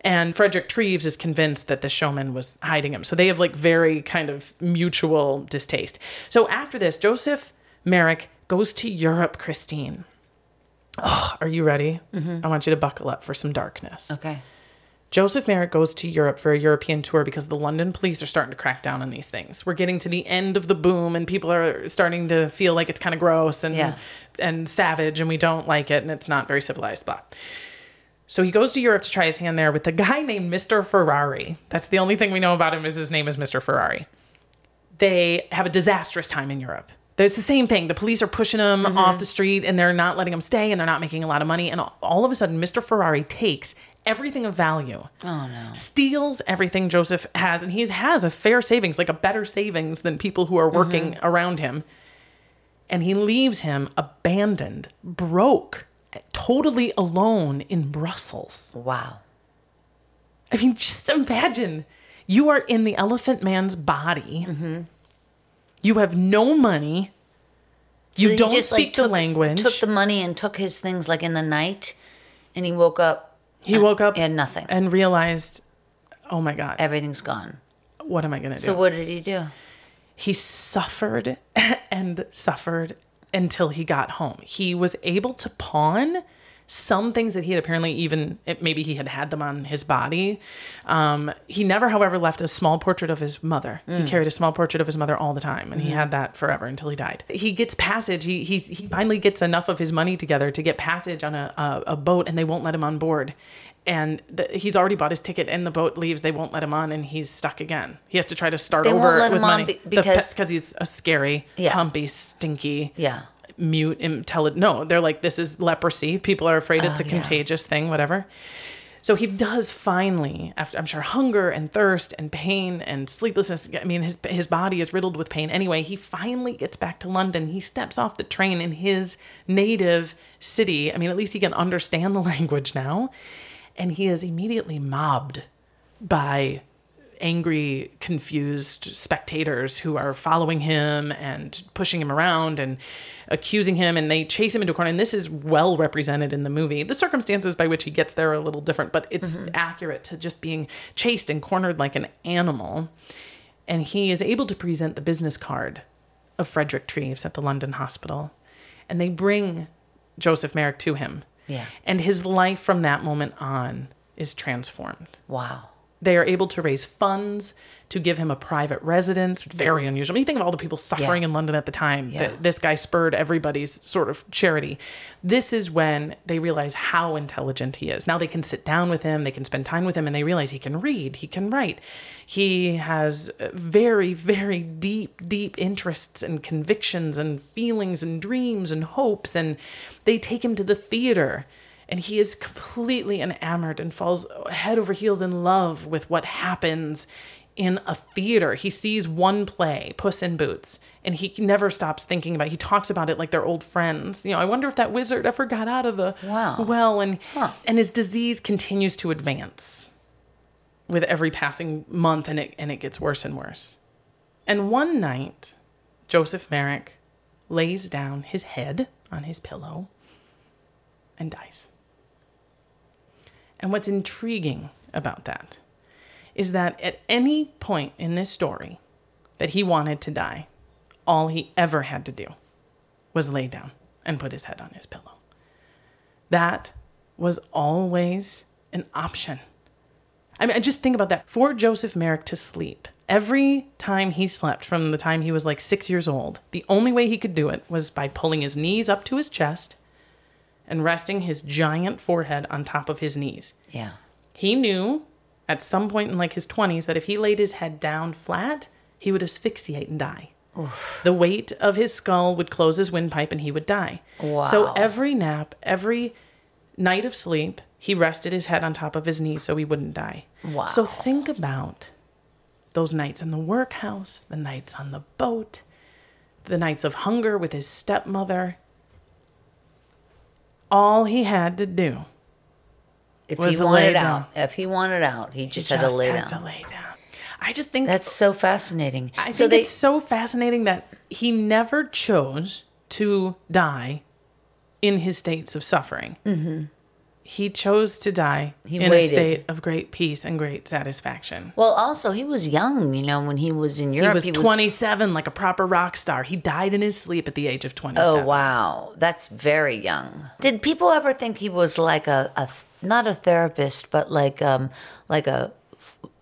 Speaker 2: And Frederick Treves is convinced that the showman was hiding him. So they have like very kind of mutual distaste. So after this, Joseph Merrick goes to Europe, Christine. Oh, are you ready? Mm-hmm. I want you to buckle up for some darkness.
Speaker 1: Okay.
Speaker 2: Joseph Merrick goes to Europe for a European tour because the London police are starting to crack down on these things. We're getting to the end of the boom and people are starting to feel like it's kind of gross and
Speaker 1: Yeah.
Speaker 2: and savage and we don't like it and it's not very civilized, blah. So he goes to Europe to try his hand there with a guy named Mr. Ferrari. That's the only thing we know about him is his name is Mr. Ferrari. They have a disastrous time in Europe. There's the same thing. The police are pushing him off the street and they're not letting him stay and they're not making a lot of money. And all- of a sudden, Mr. Ferrari takes everything of value,
Speaker 1: Oh no.
Speaker 2: steals everything Joseph has, and he has a fair savings, like a better savings than people who are working around him. And he leaves him abandoned, broke, totally alone in Brussels.
Speaker 1: Wow.
Speaker 2: I mean, just imagine you are in the elephant man's body.
Speaker 1: Mm-hmm.
Speaker 2: You have no money. You
Speaker 1: So
Speaker 2: don't
Speaker 1: just,
Speaker 2: speak
Speaker 1: like,
Speaker 2: the language.
Speaker 1: Took the money and took his things like in the night, and he woke up.
Speaker 2: he woke up
Speaker 1: and nothing.
Speaker 2: and realized, oh my God,
Speaker 1: Everything's gone.
Speaker 2: what am I going to do?
Speaker 1: So what did he do?
Speaker 2: he suffered <laughs> and suffered until he got home. He was able to pawn some things that he had apparently even maybe he had had them on his body. Um, he never, however, left a small portrait of his mother. He carried a small portrait of his mother all the time, and he had that forever until he died. He gets passage. He he's, he finally gets enough of his money together to get passage on a a, a boat, and they won't let him on board. And the, he's already bought his ticket, and the boat leaves. They won't let him on, and he's stuck again. He has to try to start
Speaker 1: They
Speaker 2: over with money
Speaker 1: be-
Speaker 2: pe-
Speaker 1: because-
Speaker 2: because he's a scary,
Speaker 1: Yeah.
Speaker 2: humpy, stinky,
Speaker 1: Yeah.
Speaker 2: Mute, intelligent. No, they're like, this is leprosy. People are afraid it's a
Speaker 1: Oh, yeah.
Speaker 2: contagious thing, whatever. So he does finally, after I'm sure hunger and thirst and pain and sleeplessness. I mean, his his body is riddled with pain. Anyway, he finally gets back to London. He steps off the train in his native city. I mean, at least he can understand the <laughs> language now, and he is immediately mobbed by angry, confused spectators who are following him and pushing him around and accusing him, and they chase him into a corner. And this is well represented in the movie. The circumstances by which he gets there are a little different, but it's mm-hmm. accurate to just being chased and cornered like an animal. And he is able to present the business card of Frederick Treves at the London hospital. And they bring Joseph Merrick to him.
Speaker 1: Yeah.
Speaker 2: And his life from that moment on is transformed.
Speaker 1: Wow.
Speaker 2: They are able to raise funds to give him a private residence. Very unusual. I mean, you think of all the people suffering
Speaker 1: Yeah.
Speaker 2: in London at the time.
Speaker 1: Yeah.
Speaker 2: That this guy spurred everybody's sort of charity. This is when they realize how intelligent he is. Now they can sit down with him, they can spend time with him, and they realize he can read, he can write. He has very, very deep, deep interests and convictions and feelings and dreams and hopes. And they take him to the theater and he is completely enamored and falls head over heels in love with what happens in a theater. He sees one play, Puss in Boots, and he never stops thinking about it. He talks about it like they're old friends. You know, I wonder if that wizard ever got out of the
Speaker 1: Wow.
Speaker 2: well and
Speaker 1: Huh.
Speaker 2: and his disease continues to advance with every passing month and it and it gets worse and worse. And one night, Joseph Merrick lays down his head on his pillow and dies. And what's intriguing about that is that at any point in this story that he wanted to die, all he ever had to do was lay down and put his head on his pillow. That was always an option. I mean, just think about that. For Joseph Merrick to sleep, every time he slept from the time he was like six years old, the only way he could do it was by pulling his knees up to his chest and resting his giant forehead on top of his knees.
Speaker 1: Yeah.
Speaker 2: He knew at some point in like his 20s that if he laid his head down flat, he would asphyxiate and die. The weight of his skull would close his windpipe and he would die.
Speaker 1: Wow.
Speaker 2: So every nap, every night of sleep, he rested his head on top of his knees so he wouldn't die.
Speaker 1: Wow.
Speaker 2: So think about those nights in the workhouse, the nights on the boat, the nights of hunger with his stepmother. All he had to do
Speaker 1: If
Speaker 2: Was
Speaker 1: he wanted
Speaker 2: down.
Speaker 1: out, if he wanted out, he just, had to lay
Speaker 2: had
Speaker 1: down.
Speaker 2: to lay down. I just think
Speaker 1: That's so fascinating.
Speaker 2: I
Speaker 1: so
Speaker 2: think
Speaker 1: they
Speaker 2: it's so fascinating that he never chose to die in his states of suffering. Mm-hmm. He chose to die
Speaker 1: He
Speaker 2: in
Speaker 1: waited.
Speaker 2: a state of great peace and great satisfaction.
Speaker 1: Well, also he was young, you know, when he was in Europe.
Speaker 2: He was 27, like a proper rock star. He died in his sleep at the age of 27.
Speaker 1: Oh wow, that's very young. Did people ever think he was like a, a not a therapist, but like um like a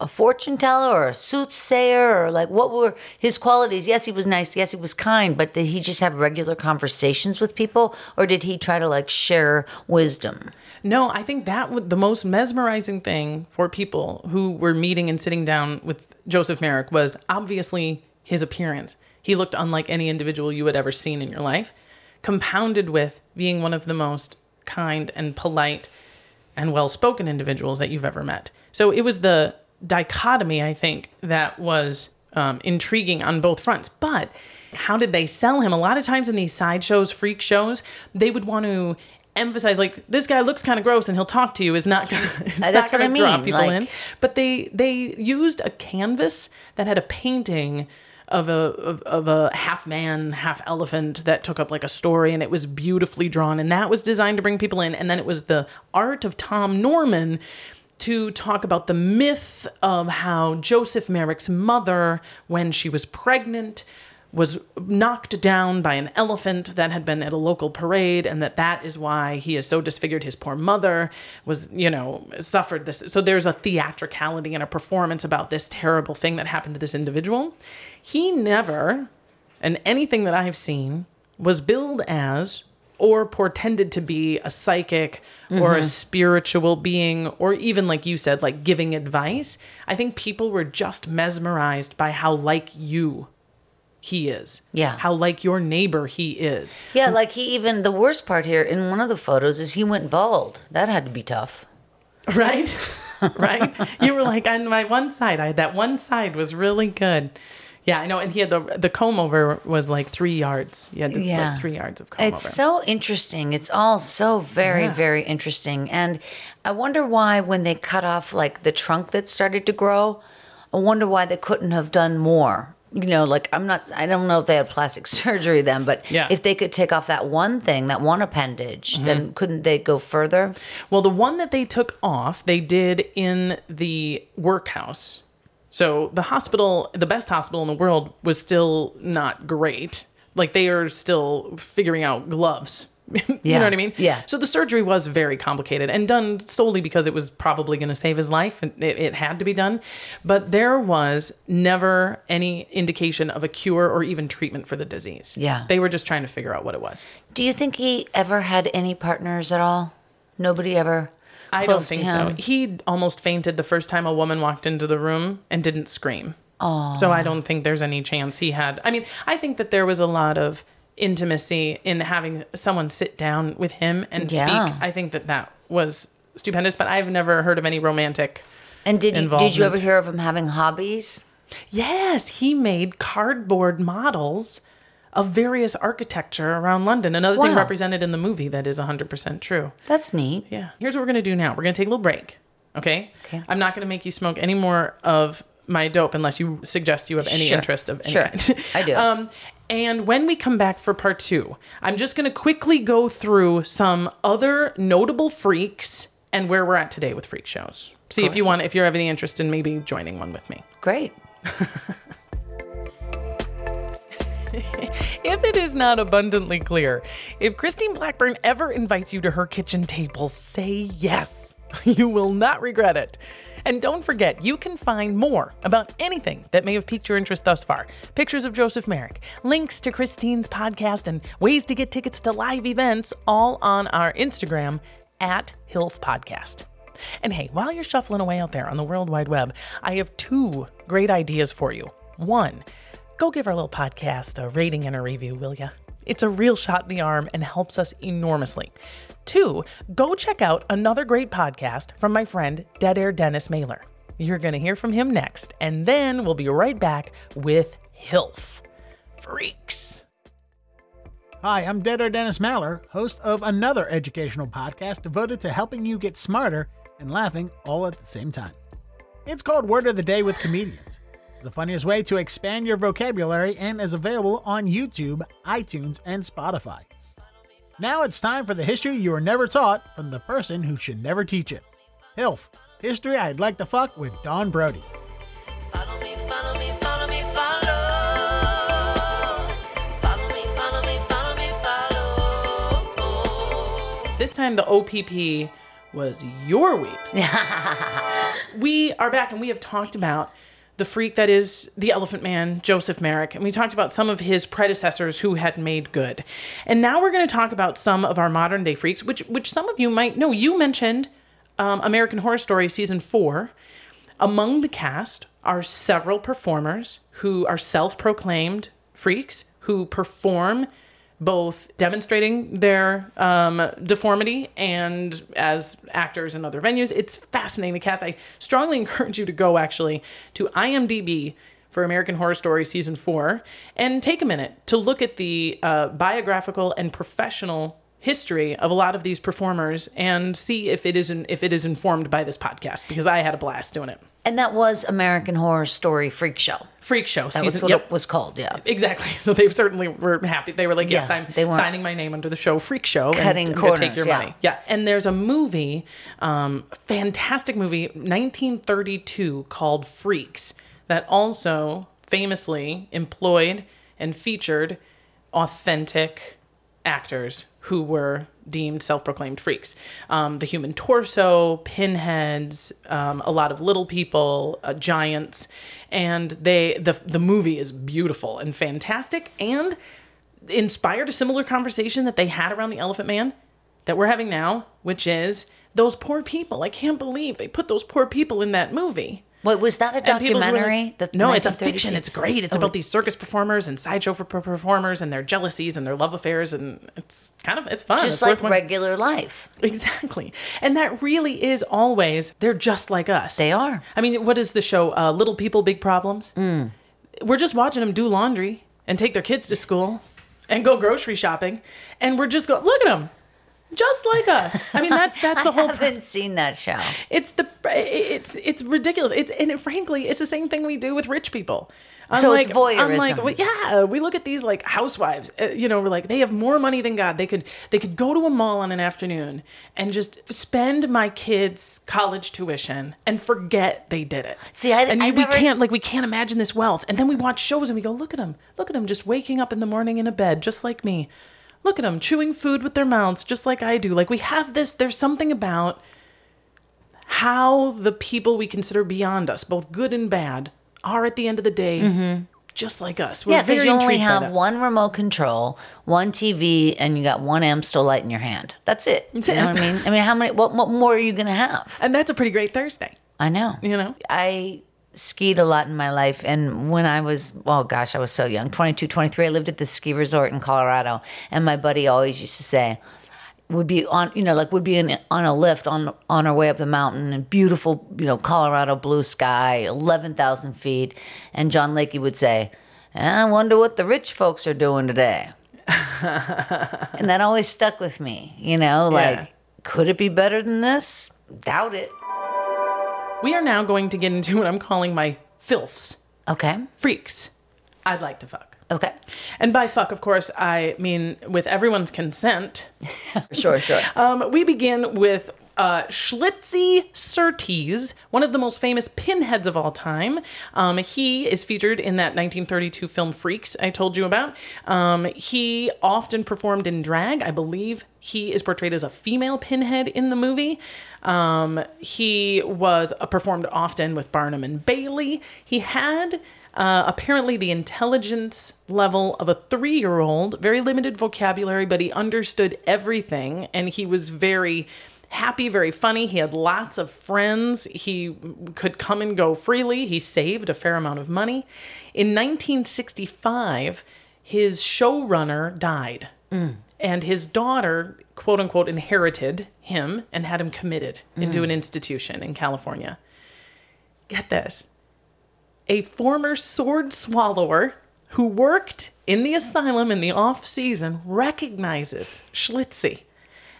Speaker 1: a fortune teller or a soothsayer or like what were his qualities? Yes, he was nice. Yes, he was kind. But did he just have regular conversations with people, or did he try to like share wisdom?
Speaker 2: No, I think that was the most mesmerizing thing for people who were meeting and sitting down with Joseph Merrick was obviously his appearance. He looked unlike any individual you had ever seen in your life, compounded with being one of the most kind and polite and well spoken individuals that you've ever met. So it was the dichotomy, I think, that was um, intriguing on both fronts. But how did they sell him? A lot of times in these sideshows, freak shows, they would want to emphasize like this guy looks kind of gross and he'll talk to you is not gonna, <laughs>
Speaker 1: Uh, that's
Speaker 2: not
Speaker 1: what I
Speaker 2: gonna draw
Speaker 1: mean,
Speaker 2: people
Speaker 1: like-
Speaker 2: in but they they used a canvas that had a painting of a of, of a half man half elephant that took up like a story and it was beautifully drawn and that was designed to bring people in and then it was the art of Tom Norman to talk about the myth of how Joseph Merrick's mother when she was pregnant was knocked down by an elephant that had been at a local parade and that that is why he is so disfigured his poor mother was you know suffered this. So there's a theatricality and a performance about this terrible thing that happened to this individual. He never and anything that i've seen was billed as or portended to be a psychic or a mm-hmm. spiritual being or even like you said like giving advice i think people were just mesmerized by how like you he is
Speaker 1: Yeah.
Speaker 2: how like your neighbor he is
Speaker 1: Yeah, like he even the worst part here in one of the photos is he went bald. That had to be tough. <laughs>
Speaker 2: right <laughs> right you were like on my one side i had that one side was really good yeah i know and he had the the comb over was like three yards you had to,
Speaker 1: Yeah.
Speaker 2: like three yards of comb
Speaker 1: It's
Speaker 2: over It's
Speaker 1: so interesting. It's all so very,
Speaker 2: Yeah.
Speaker 1: very interesting. And I wonder why, when they cut off like the trunk that started to grow, I wonder why they couldn't have done more. You know, like I'm not, I don't know if they had plastic <laughs> surgery then, but
Speaker 2: Yeah.
Speaker 1: if they could take off that one thing, that one appendage,
Speaker 2: Mm-hmm.
Speaker 1: then couldn't they go further?
Speaker 2: Well, the one that they took off, they did in the workhouse. So the hospital, the best hospital in the world, was still not great. Like they are still figuring out gloves. <laughs> you
Speaker 1: Yeah.
Speaker 2: know what I mean?
Speaker 1: Yeah.
Speaker 2: So the surgery was very complicated and done solely because it was probably going to save his life and it, it had to be done. But there was never any indication of a cure or even treatment for the disease.
Speaker 1: Yeah.
Speaker 2: They were just trying to figure out what it was.
Speaker 1: Do you think he ever had any partners at all? Nobody ever.
Speaker 2: I don't think so. He almost fainted the first time a woman walked into the room and didn't scream. Oh. So I don't think there's any chance he had. I mean, I think that there was a lot of intimacy in having someone sit down with him and
Speaker 1: Yeah.
Speaker 2: speak. I think that that was stupendous, but I've never heard of any romantic.
Speaker 1: And did did you ever hear of him having hobbies?
Speaker 2: Yes, he made cardboard models of various architecture around London. Another thing represented in the movie that is 100% true.
Speaker 1: That's neat.
Speaker 2: Yeah. Here's what we're gonna do now. We're gonna take a little break. Okay.
Speaker 1: Okay.
Speaker 2: I'm not gonna make you smoke any more of my dope unless you suggest you have any
Speaker 1: Sure.
Speaker 2: interest of any
Speaker 1: Sure.
Speaker 2: kind. <laughs>
Speaker 1: I do.
Speaker 2: Um, and when we come back for part two, I'm just gonna quickly go through some other notable freaks and where we're at today with freak shows. See if you want, if you have any interest in maybe joining one with me.
Speaker 1: Great. <laughs> <laughs>
Speaker 2: If it is not abundantly clear, if Christine Blackburn ever invites you to her kitchen table, say yes. <laughs> You will not regret it. And don't forget, you can find more about anything that may have piqued your interest thus far. Pictures of Joseph Merrick, links to Christine's podcast, and ways to get tickets to live events all on our Instagram at Hilf Podcast. And hey, while you're shuffling away out there on the World Wide Web, I have two great ideas for you. One, go give our little podcast a rating and a review, will ya? It's a real shot in the arm and helps us enormously. Two, go check out another great podcast from my friend Dead Air Dennis Maller. You're going to hear from him next, and then we'll be right back with Hilf. Freaks.
Speaker 4: Hi, I'm Dead Air Dennis Maller, host of another educational podcast devoted to helping you get smarter and laughing all at the same time. It's called Word of the Day with Comedians. It's the funniest way to expand your vocabulary and is available on YouTube, iTunes, and Spotify. Now it's time for the history you were never taught from the person who should never teach it. HILF, History I'd Like to Fuck with Dawn Brody.
Speaker 3: Follow me, follow me, follow me, follow. Follow me, follow me, follow me, follow.
Speaker 2: This time the OPP was your weed. <laughs> we are back and we have talked about the freak that is the Elephant Man, Joseph Merrick, and we talked about some of his predecessors who had made good. And now we're going to talk about some of our modern day freaks, which which some of you might know. You mentioned um, American Horror Story season four. Among the cast are several performers who are self proclaimed freaks who perform both demonstrating their um, deformity and as actors in other venues. It's fascinating to cast. I strongly <laughs> encourage you to go actually to IMDb for American Horror Story season four and take a minute to look at the uh, biographical and professional history of a lot of these performers and see if it is in, if it is informed by this podcast because I had a blast doing it.
Speaker 1: And that was American Horror Story Freak Show.
Speaker 2: Freak Show
Speaker 1: That
Speaker 2: season.
Speaker 1: was what
Speaker 2: yep.
Speaker 1: it was called, yeah.
Speaker 2: Exactly. <laughs> So they certainly were happy. They were like, yes,
Speaker 1: Yeah,
Speaker 2: I'm
Speaker 1: they
Speaker 2: signing my name under the show Freak Show.
Speaker 1: Cutting
Speaker 2: and I'm take your
Speaker 1: yeah.
Speaker 2: money. Yeah. And there's a movie, um, fantastic movie, 1932 called Freaks that also famously employed and featured authentic actors who were deemed self-proclaimed freaks. Um, the Human Torso, Pinheads, um, a lot of little people, uh, giants, and they the the movie is beautiful and fantastic and inspired a similar conversation that they had around the Elephant Man that we're having now, which is those poor people. I can't believe they put those poor people in that movie.
Speaker 1: Wait, was that a
Speaker 2: And people who are like-
Speaker 1: documentary? The
Speaker 2: no, it's a fiction. It's great. It's
Speaker 1: Oh,
Speaker 2: about these circus performers and sideshow per- performers and their jealousies and their love affairs, and it's kind of it's fun.
Speaker 1: Just
Speaker 2: It's
Speaker 1: like
Speaker 2: worth one-
Speaker 1: regular life.
Speaker 2: exactly. And that really is always they're just like us.
Speaker 1: They are.
Speaker 2: I mean, what is the show? Uh, Little People, Big Problems.
Speaker 1: Mm.
Speaker 2: We're just watching them do laundry and take their kids to school and go grocery shopping, and we're just going, look at them, just like us. I mean, that's <laughs> that's the whole.
Speaker 1: I haven't seen that show.
Speaker 2: It's the it's it's ridiculous. It's and it, frankly, it's the same thing we do with rich people.
Speaker 1: So it's
Speaker 2: Unlike- unlike-
Speaker 1: voyeurism.
Speaker 2: yeah, we look at these like housewives. Uh, you know, we're like they have more money than God. They could they could go to a mall on an afternoon and just spend my kids' college tuition and forget they did it.
Speaker 1: See, I-
Speaker 2: and
Speaker 1: I
Speaker 2: we
Speaker 1: never
Speaker 2: can't like we can't imagine this wealth. And then we watch shows and we go, look at them, look at them, just waking up in the morning in a bed, just like me. Look at them chewing food with their mouths, just like I do. Like we have this. There's something about how the people we consider beyond us, both good and bad, are at the end of the day just like us. We're
Speaker 1: Mm-hmm. Yeah, because you only have one remote control, one TV, and you got one Amstel light in your hand. That's it. <laughs> You know what I mean? I mean, how many? What, what more are you gonna have?
Speaker 2: And that's a pretty great Thursday,
Speaker 1: I know.
Speaker 2: you know?
Speaker 1: I skied a lot in my life. And when I was, oh gosh, I was so young 22, 23, I lived at this ski resort in Colorado. And my buddy always used to say, would be on, you know, like would be in, on a lift on on our way up the mountain and beautiful, you know, Colorado blue sky, 11,000 feet. And John Lakey would say, eh, I wonder what the rich folks are doing today. <laughs> and that always stuck with me, you know, like,
Speaker 2: Yeah.
Speaker 1: could it be better than this? Doubt it.
Speaker 2: We are now going to get into what I'm calling my filths,
Speaker 1: Okay.
Speaker 2: freaks. I'd like to fuck.
Speaker 1: Okay.
Speaker 2: And by fuck, of course, I mean with everyone's consent. <laughs>
Speaker 1: Sure, sure.
Speaker 2: Um, we begin with uh, Schlitzie Surtees, one of the most famous pinheads of all time. Um, he is featured in that 1932 film Freaks I told you about. Um, he often performed in drag. I believe he is portrayed as a female pinhead in the movie. Um, he was uh, performed often with Barnum and Bailey. He had uh, apparently, the intelligence level of a three year old, very limited vocabulary, but he understood everything and he was very happy, very funny. He had lots of friends. He could come and go freely. He saved a fair amount of money. In 1965, his showrunner died. And his daughter, quote unquote, inherited him and had him committed into an mm. institution in California. Get this a former sword swallower who worked in the asylum in the off season recognizes Schlitzie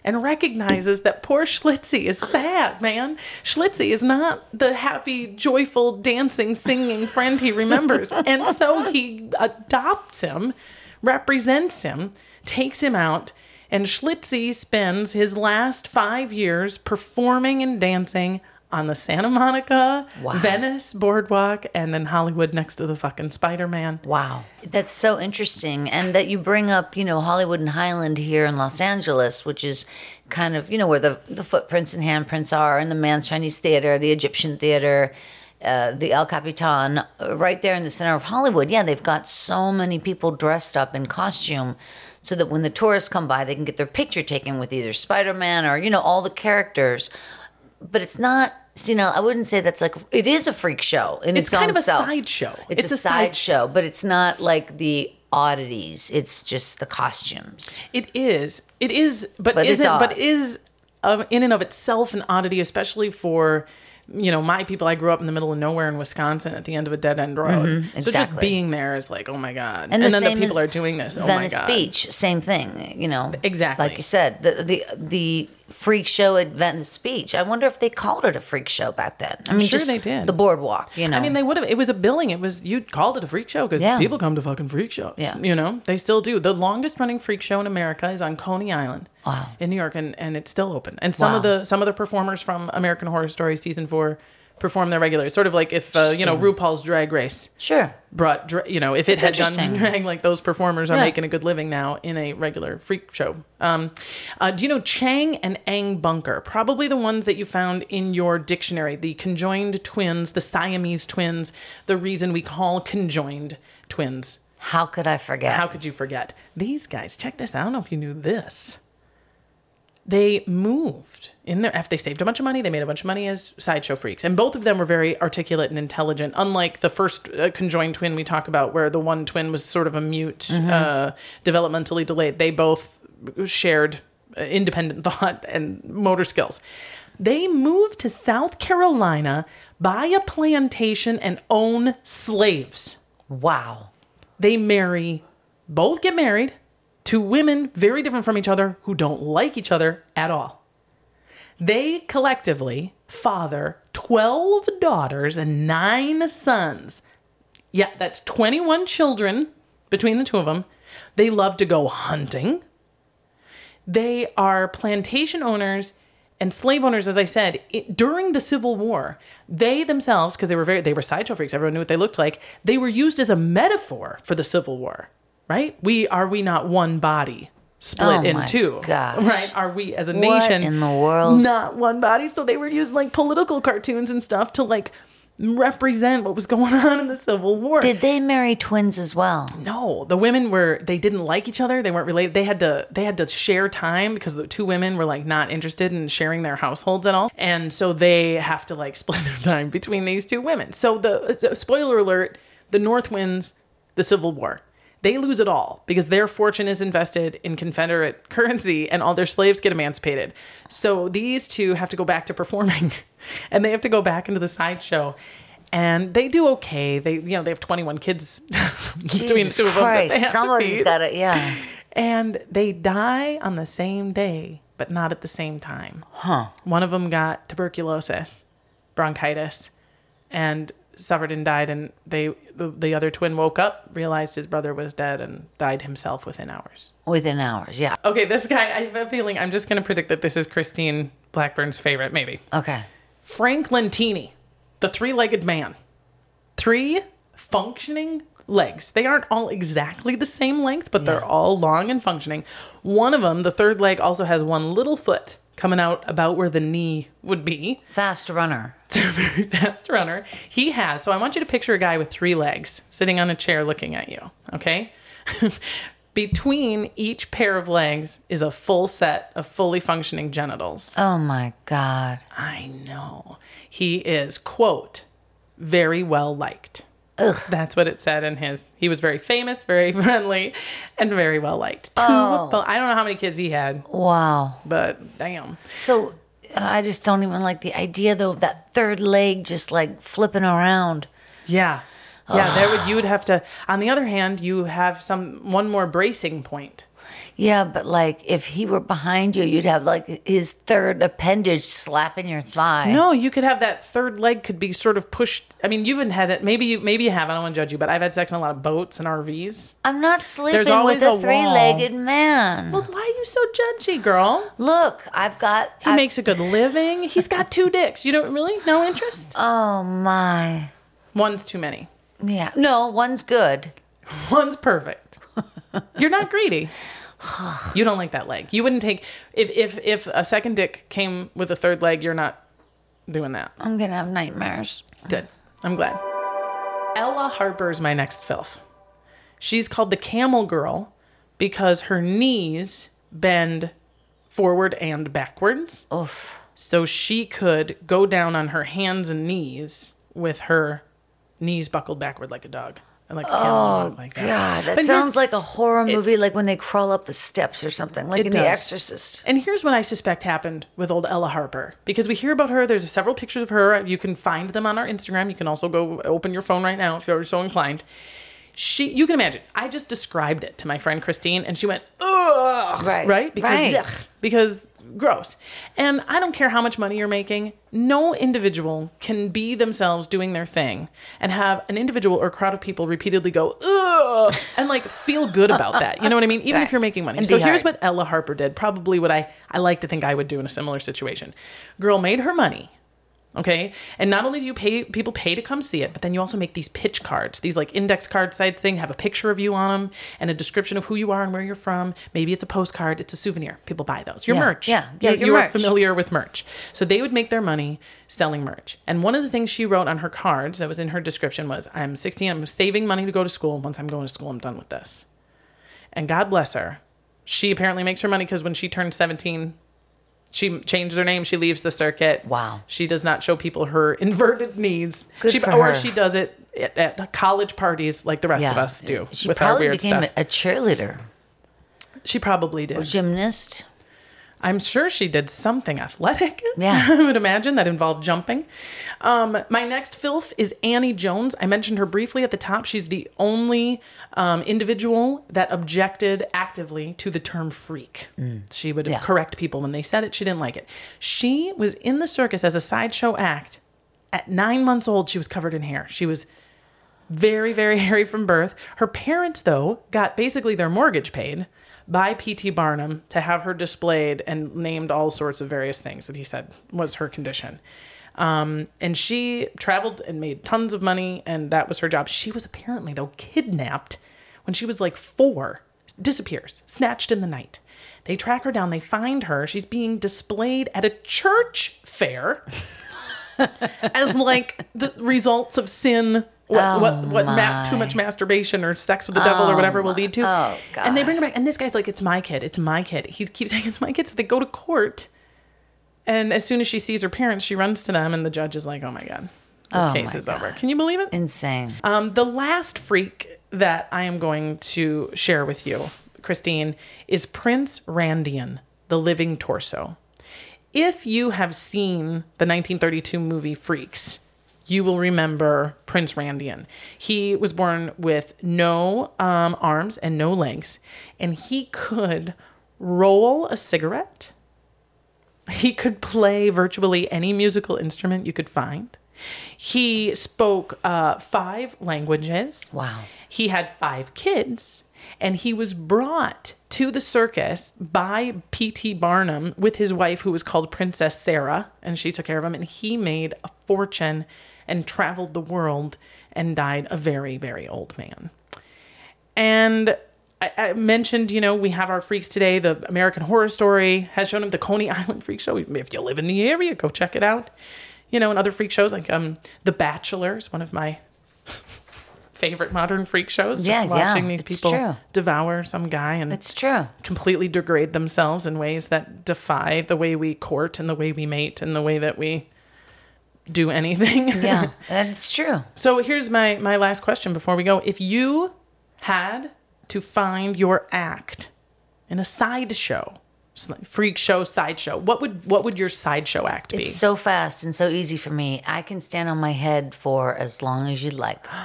Speaker 2: and recognizes that poor Schlitzie is sad, man. Schlitzie is not the happy, joyful, dancing, singing friend he remembers. <laughs> and so he adopts him, represents him, takes him out, And Schlitzie spends his last five years performing and dancing on the Santa Monica,
Speaker 1: Wow.
Speaker 2: Venice boardwalk, and in Hollywood next to the fucking Spider Man.
Speaker 1: Wow. That's so interesting. And that you bring up, you know, Hollywood and Highland here in Los Angeles, which is kind of, you know, where the, the footprints and handprints are, and the Mann's Chinese Theater, the Egyptian Theater, uh, the El Capitan, uh, right there in the center of Hollywood. Yeah, they've got so many people dressed up in costume so that when the tourists come by, they can get their picture taken with either Spider Man or, you know, all the characters. But it's not. You know, I wouldn't say that's like it is a freak show in
Speaker 2: It's
Speaker 1: its,
Speaker 2: kind of a sideshow.
Speaker 1: It's,
Speaker 2: It's
Speaker 1: a,
Speaker 2: a side-
Speaker 1: sideshow, but it's not like the oddities. It's just the costumes.
Speaker 2: It is. It is, but,
Speaker 1: But
Speaker 2: isn't. But is um, in and of itself an oddity, especially for you know my people. I grew up in the middle of nowhere in Wisconsin, at the end of a dead end road. Mm-hmm, so just being there is like, oh my god.
Speaker 1: And,
Speaker 2: And,
Speaker 1: the
Speaker 2: then
Speaker 1: same
Speaker 2: the people are doing this. Oh my god.
Speaker 1: Beach, same thing. You know,
Speaker 2: Exactly.
Speaker 1: Like you said, the the the freak show at Venice Beach. I wonder if they called it a freak show back then. I mean,
Speaker 2: sure they did.
Speaker 1: The boardwalk. You know,
Speaker 2: I mean, they would have. It was a billing. It was you called it a freak show because
Speaker 1: Yeah.
Speaker 2: people come to fucking freak shows.
Speaker 1: Yeah.
Speaker 2: you know they still do. The longest running freak show in America is on Coney Island,
Speaker 1: Wow.
Speaker 2: in New York, and and it's still open. And some of the some of the performers from American Horror Story season four perform their regularly. Sort of like if uh, you know RuPaul's Drag Race
Speaker 1: sure.
Speaker 2: brought dra- you know if it had done drag like those performers are
Speaker 1: Yeah.
Speaker 2: making a good living now in a regular freak show um, uh, do you know chang and Eng bunker probably the ones that you found in your dictionary the conjoined twins the siamese twins the reason we call conjoined twins
Speaker 1: How could I forget?
Speaker 2: how could you forget these guys check this out i don't know if you knew this they moved in their after they saved a bunch of money they made a bunch of money as sideshow freaks. And both of them were very articulate and intelligent unlike the first uh, conjoined twin we talk about where the one twin was sort of a mute uh, developmentally delayed. They both shared uh, independent <laughs> thought and motor skills. They moved to south carolina buy a plantation and own slaves.
Speaker 1: Wow.
Speaker 2: they marry, both get married to women very different from each other who don't like each other at all. They collectively father 12 daughters and nine sons. Yeah, that's 21 children between the two of them. They love to go hunting. They are plantation owners and slave owners, as I said, it, during the Civil War. They themselves, because they were very, they were sideshow freaks. Everyone knew what they looked like. They were used as a metaphor for the Civil War, right? We are we not one body split
Speaker 1: Oh
Speaker 2: in two,
Speaker 1: gosh.
Speaker 2: right? Are we as a
Speaker 1: What
Speaker 2: nation
Speaker 1: in the world?
Speaker 2: not one body? So they were using like political cartoons and stuff to like represent what was going <laughs> on in the Civil War.
Speaker 1: Did they marry twins as well?
Speaker 2: No, the women were they didn't like each other. They weren't related. They had to they had to share time because the two women were like not interested in sharing their households at all. And so they have to like <laughs> split their time between these two women. So the so spoiler alert, the North wins the Civil War. They lose it all because their fortune is invested in Confederate <laughs> currency and all their slaves get emancipated. So these two have to go back to performing <laughs> and they have to go back into the sideshow. And they do okay. They, you know, they have 21 kids <laughs> between two of them.
Speaker 1: Christ! Somebody's got it. Yeah.
Speaker 2: And they die on the same day, but not at the same time.
Speaker 1: Huh.
Speaker 2: One of them got tuberculosis, bronchitis, and suffered and died. And they, the, the other twin woke up, realized his brother was dead, and died himself within hours.
Speaker 1: Within hours. Yeah.
Speaker 2: Okay, this guy, I have a feeling I'm just going to predict that this is Christine Blackburn's favorite, maybe.
Speaker 1: Okay.
Speaker 2: Frank Lentini, the three legged man. Three functioning legs. They aren't all exactly the same length, but they're all long and functioning. One of them, the third leg, also has one little foot coming out about where the knee would be.
Speaker 1: Fast runner. <laughs>
Speaker 2: Very fast runner. He has, so I want you to picture a guy with three legs sitting on a chair looking at you, okay? <laughs> Between each pair of legs is a full set of fully functioning genitals.
Speaker 1: Oh my God.
Speaker 2: I know. He is, quote, very well liked.
Speaker 1: Ugh.
Speaker 2: That's what it said in his. He was very famous, very <laughs> friendly, and very well liked.
Speaker 1: Oh.
Speaker 2: I don't know how many kids he had,
Speaker 1: Wow.
Speaker 2: but damn.
Speaker 1: So uh, I just don't even like the idea though of that third leg just like flipping around.
Speaker 2: Yeah. Yeah, there would you would have to on the other hand, you have some one more bracing point.
Speaker 1: Yeah, but like if he were behind you, you'd have like his third appendage slapping your thigh.
Speaker 2: No, you could have that third leg could be sort of pushed. I mean, you haven't had it. Maybe you maybe you have. I don't want to judge you, but I've had sex on a lot of boats and RVs.
Speaker 1: I'm not sleeping with a,
Speaker 2: a
Speaker 1: three-legged man.
Speaker 2: Well, why are you so judgy, girl?
Speaker 1: Look, I've got.
Speaker 2: He
Speaker 1: I've-
Speaker 2: makes a good living. He's got two dicks. You don't really no interest. <laughs>
Speaker 1: Oh my.
Speaker 2: One's too many.
Speaker 1: Yeah. No, one's good. <laughs>
Speaker 2: One's perfect. You're not greedy. <sighs> You don't like that leg. You wouldn't take if if if a second dick came with a third leg. You're not doing that.
Speaker 1: I'm gonna have nightmares.
Speaker 2: Good. I'm glad. Ella Harper is my next filth. She's called the camel girl because her knees bend forward and backwards.
Speaker 1: Oof.
Speaker 2: So she could go down on her hands and knees with her knees buckled backward like a dog. And like
Speaker 1: Oh
Speaker 2: like that.
Speaker 1: God, that sounds like a horror movie, like when they crawl up the steps or something, like
Speaker 2: It
Speaker 1: in The. Exorcist.
Speaker 2: And here's what I suspect happened with old Ella Harper because we hear about her. There's several pictures of her. You can find them on our Instagram. You can also go open your phone right now if you're so inclined. She, you can imagine. I just described it to my friend Christine, and she went, "Ugh,"
Speaker 1: Right,
Speaker 2: right, because
Speaker 1: right.
Speaker 2: because gross. And I don't care how much money you're making. No individual can be themselves doing their thing and have an individual or crowd of people repeatedly go, "Ugh," and like feel good about that. You know what I mean? <laughs> Even if you're making money.
Speaker 1: And
Speaker 2: So here's
Speaker 1: hard.
Speaker 2: what Ella Harper did. Probably what I I like to think I would do in a similar situation. Girl made her money. Okay. And not only do you pay people pay to come see it, but then you also make these pitch cards, these like index card side thing, have a picture of you on them and a description of who you are and where you're from. Maybe it's a postcard, it's a souvenir. People buy those. Your
Speaker 1: Yeah,
Speaker 2: merch.
Speaker 1: yeah, yeah,
Speaker 2: You-
Speaker 1: your
Speaker 2: you are
Speaker 1: merch.
Speaker 2: familiar with merch. So they would make their money selling merch. And one of the things she wrote on her cards that was in her description was I'm 16, I'm saving money to go to school. Once I'm going to school, I'm done with this. And God bless her. She apparently makes her money because when she turned 17, she changed her name. She leaves the circuit.
Speaker 1: Wow.
Speaker 2: She does not show people her <laughs> inverted knees.
Speaker 1: Good
Speaker 2: she,
Speaker 1: for
Speaker 2: or
Speaker 1: her.
Speaker 2: she does it at, at college parties like the rest of us do
Speaker 1: She
Speaker 2: with our
Speaker 1: probably
Speaker 2: weird
Speaker 1: became
Speaker 2: stuff.
Speaker 1: a cheerleader,
Speaker 2: she probably did.
Speaker 1: gymnast.
Speaker 2: I'm sure she did something athletic.
Speaker 1: Yeah. <laughs>
Speaker 2: I would imagine that involved jumping. Um, my next filth is Annie Jones. I mentioned her briefly at the top. She's the only um, individual that objected actively to the term freak. She would
Speaker 1: Yeah.
Speaker 2: correct people when they said it. She didn't like it. She was in the circus as a sideshow act. At nine months old, she was covered in hair. She was very, very <laughs> hairy from birth. Her parents, though, got basically their mortgage paid by P.T. Barnum to have her displayed and named all sorts of various things that he said was her condition. Um, and she traveled and made tons of money, and that was her job. She was apparently, though, kidnapped when she was like four, disappears, snatched in the night. They track her down, they find her. She's being displayed at a church fair <laughs> as like the results of sin. What what what ma- too much masturbation or sex with the devil or whatever will lead to.
Speaker 1: oh,
Speaker 2: and they bring her back, and this guy's like, "It's my kid. It's my kid." He keeps <laughs> saying, "It's my kid." So they go to court, and as soon as she sees her parents, she runs to them, and the judge is like, "Oh my god, this
Speaker 1: Oh
Speaker 2: case is over." Can you believe it?
Speaker 1: Insane.
Speaker 2: Um, the last freak that I am going to share with you, Christine, is Prince Randian, the living torso. If you have seen the 1932 movie Freaks, you will remember Prince Randian. He was born with no um, arms and no legs, and he could roll a cigarette. He could play virtually any musical instrument you could find. He spoke uh, five languages.
Speaker 1: Wow.
Speaker 2: He had five kids, and he was brought to the circus by P.T. Barnum with his wife, who was called Princess Sarah, and she took care of him. And he made a fortune and traveled the world and died a very, very old man. And I, I mentioned, you know, we have our freaks today. The American Horror Story has shown him the Coney <laughs> Island Freak Show. If you live in the area, go check it out. You know, and other freak shows like um, The Bachelor is one of my <laughs> favorite modern freak shows. Just
Speaker 1: Yeah, yeah,
Speaker 2: watching these
Speaker 1: it's
Speaker 2: people
Speaker 1: true.
Speaker 2: devour some guy and
Speaker 1: It's true.
Speaker 2: completely degrade themselves in ways that defy the way we court and the way we mate and the way that we do anything. <laughs>
Speaker 1: Yeah, that's true.
Speaker 2: So here's my my last question before we go. If you had to find your act in a sideshow, freak show, sideshow, what would what would your sideshow act be?
Speaker 1: It's so fast and so easy for me. I can stand on my head for as long as you'd like. <gasps>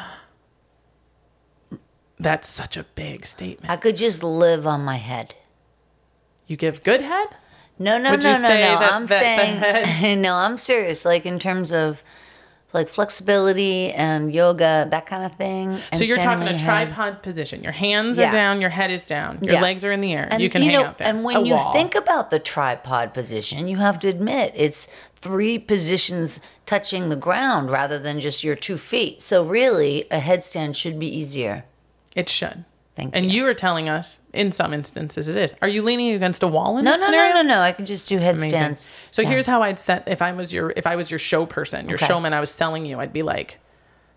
Speaker 2: That's such a big statement.
Speaker 1: I could just live on my head.
Speaker 2: You give good head?
Speaker 1: No, no,
Speaker 2: Would
Speaker 1: no, no, no.
Speaker 2: that-
Speaker 1: I'm
Speaker 2: that
Speaker 1: saying
Speaker 2: head- <laughs>
Speaker 1: no. I'm serious. Like in terms of like flexibility and yoga, that kind of thing.
Speaker 2: So you're talking a
Speaker 1: your head.
Speaker 2: tripod position. Your hands are down, your head is down, your
Speaker 1: Yeah.
Speaker 2: legs are in the air.
Speaker 1: And
Speaker 2: you can
Speaker 1: you
Speaker 2: hang
Speaker 1: know,
Speaker 2: out there.
Speaker 1: and when
Speaker 2: A
Speaker 1: you
Speaker 2: wall.
Speaker 1: think about the tripod position, you have to admit it's three positions touching the ground rather than just your two feet. So really, a headstand should be easier.
Speaker 2: it should.
Speaker 1: Thank
Speaker 2: and
Speaker 1: you.
Speaker 2: you are telling us in some instances it is. Are you leaning against a wall in
Speaker 1: No,
Speaker 2: this
Speaker 1: no,
Speaker 2: scenario?
Speaker 1: no, no, no. I can just do
Speaker 2: Amazing.
Speaker 1: headstands.
Speaker 2: So
Speaker 1: Yeah.
Speaker 2: here's how I'd set if I was your if I was your show person, your
Speaker 1: Okay.
Speaker 2: showman I was selling you, I'd be like,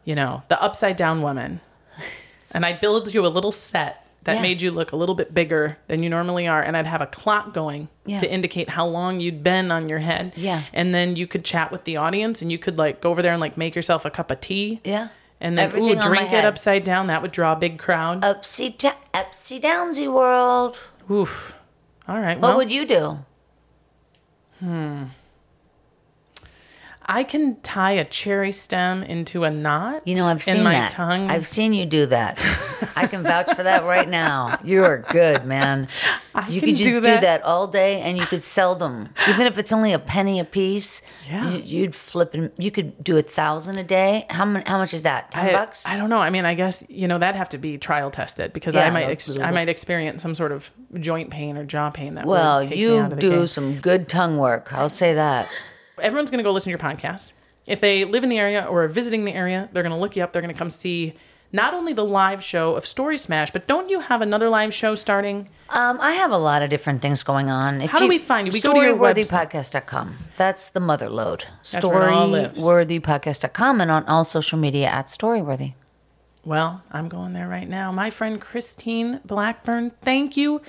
Speaker 2: you know, the upside down woman. <laughs> and I'd build you a little set that
Speaker 1: Yeah.
Speaker 2: made you look a little bit bigger than you normally are and I'd have a clock going
Speaker 1: Yeah.
Speaker 2: to indicate how long you'd been on your head.
Speaker 1: Yeah.
Speaker 2: And then you could chat with the audience and you could like go over there and like make yourself a cup of tea.
Speaker 1: Yeah.
Speaker 2: And then
Speaker 1: Everything
Speaker 2: ooh, drink it upside down. That would draw a big crowd.
Speaker 1: Upsy, ta- upsy downsy world.
Speaker 2: Oof. All right.
Speaker 1: What
Speaker 2: well,
Speaker 1: would you do? Hmm.
Speaker 2: I can tie a cherry stem into a knot.
Speaker 1: You know, I've seen
Speaker 2: in my
Speaker 1: that.
Speaker 2: tongue.
Speaker 1: I've seen you do that. I can vouch for that right now. You are good, man. you
Speaker 2: can
Speaker 1: could just
Speaker 2: do
Speaker 1: do
Speaker 2: that.
Speaker 1: that. all day, and you could sell them, even if it's only a penny a piece.
Speaker 2: Yeah.
Speaker 1: you, you'd flip and you could do a thousand a day. How much? How much is that? Ten
Speaker 2: I,
Speaker 1: bucks?
Speaker 2: I don't know. I mean, I guess you know that'd have to be trial tested because I might ex- I might experience some sort of joint pain or jaw pain that
Speaker 1: well,
Speaker 2: would
Speaker 1: you
Speaker 2: out of the
Speaker 1: do some good tongue work. I'll say that.
Speaker 2: Everyone's going to go listen to your podcast. If they live in the area or are visiting the area, they're going to look you up. They're going to come see not only the live show of Story Smash, but don't you have another live show starting?
Speaker 1: Um, I have a lot of different things going on. If
Speaker 2: How do we find you? We go to your
Speaker 1: Storyworthypodcast.com. That's the mother load. Storyworthypodcast.com and on all social media at Storyworthy.
Speaker 2: Well, I'm going there right now. My friend Christine Blackburn, thank you.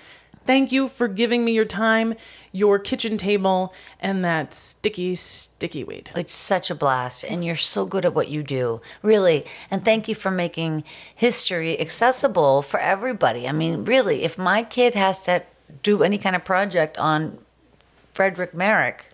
Speaker 2: Thank you for giving me your time, your kitchen table, and that sticky, sticky weed.
Speaker 1: It's such a blast, and you're so good at what you do, really. And thank you for making history accessible for everybody. I mean, really, if my kid has to do any kind of project on Frederick Merrick,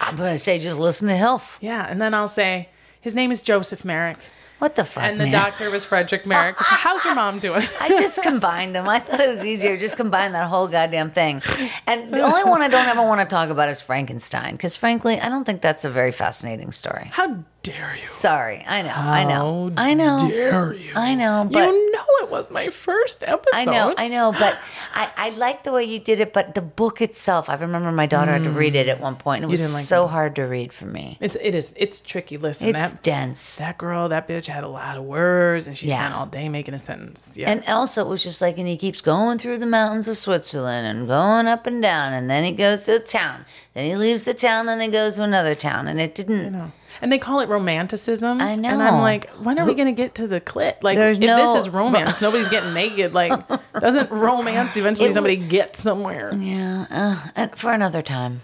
Speaker 1: I'm going to say just listen to Hilf.
Speaker 2: Yeah, and then I'll say, his name is Joseph Merrick,
Speaker 1: What the fuck,
Speaker 2: and the
Speaker 1: man?
Speaker 2: doctor was Frederick Merrick. <laughs> How's your mom doing?
Speaker 1: I just combined them. I thought it was easier. Just combine that whole goddamn thing. And the only one I don't ever want to talk about is Frankenstein, because frankly, I don't think that's a very fascinating story.
Speaker 2: How dare you?
Speaker 1: Sorry, I know, I know, I know,
Speaker 2: dare you?
Speaker 1: I know, but
Speaker 2: you know it was my first episode.
Speaker 1: I know, I know, but <sighs> I, I like the way you did it. But the book itself, I remember my daughter had to read it at one point. and It was
Speaker 2: didn't like
Speaker 1: so hard to read for me.
Speaker 2: It's it is it's tricky. Listen,
Speaker 1: It's
Speaker 2: that
Speaker 1: dense.
Speaker 2: that girl, that bitch had a lot of words, and she
Speaker 1: Yeah.
Speaker 2: spent all day making a sentence. Yeah,
Speaker 1: And also, it was just like, and he keeps going through the mountains of Switzerland and going up and down, and then he goes to a town. Then he leaves the town, then he goes to another town, and it didn't.
Speaker 2: And they call it romanticism.
Speaker 1: I know.
Speaker 2: And I'm like, when are we going to get to the clit? Like,
Speaker 1: There's
Speaker 2: if
Speaker 1: no-
Speaker 2: this is romance, <laughs> nobody's getting naked. Like, doesn't romance eventually
Speaker 1: It
Speaker 2: somebody get somewhere?
Speaker 1: Yeah, uh, for another time.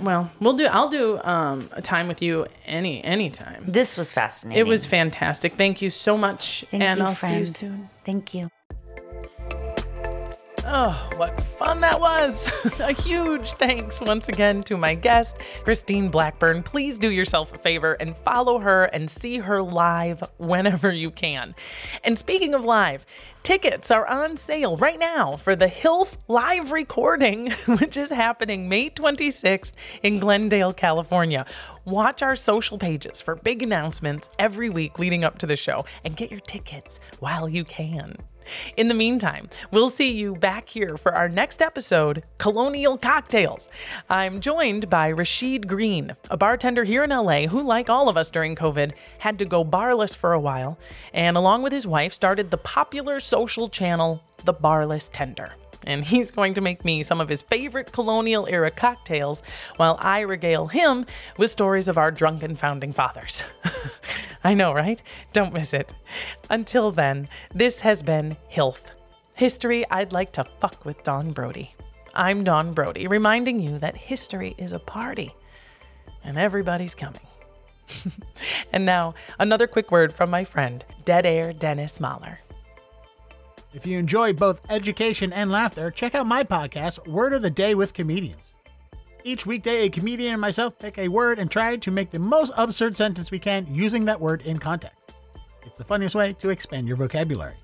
Speaker 2: Well, we'll do. I'll do um, a time with you any anytime.
Speaker 1: This was fascinating.
Speaker 2: It was fantastic. Thank you so much,
Speaker 1: Thank
Speaker 2: and
Speaker 1: you,
Speaker 2: I'll see you soon.
Speaker 1: Thank you.
Speaker 2: Oh, what fun that was! <laughs> a huge thanks once again to my guest, Christine Blackburn. Please do yourself a favor and follow her and see her live whenever you can. And speaking of live, tickets are on sale right now for the Hilf live recording, <laughs> which is happening May 26th in Glendale, California. Watch our social pages for big announcements every week leading up to the show and get your tickets while you can. In the meantime, we'll see you back here for our next episode Colonial Cocktails. I'm joined by Rashid Green, a bartender here in LA who, like all of us during COVID, had to go barless for a while, and along with his wife, started the popular social channel, The Barless Tender. And he's going to make me some of his favorite colonial era cocktails while I regale him with stories of our drunken founding fathers. <laughs> I know, right? Don't miss it. Until then, this has been Hilf. History I'd like to fuck with Dawn Brody. I'm Dawn Brody, reminding you that history is a party and everybody's coming. <laughs> and now, another quick word from my friend, Dead Air Dennis Maller.
Speaker 4: If you enjoy both education and laughter, check out my podcast, Word of the Day with Comedians. Each weekday, a comedian and myself pick a word and try to make the most absurd sentence we can using that word in context. It's the funniest way to expand your vocabulary.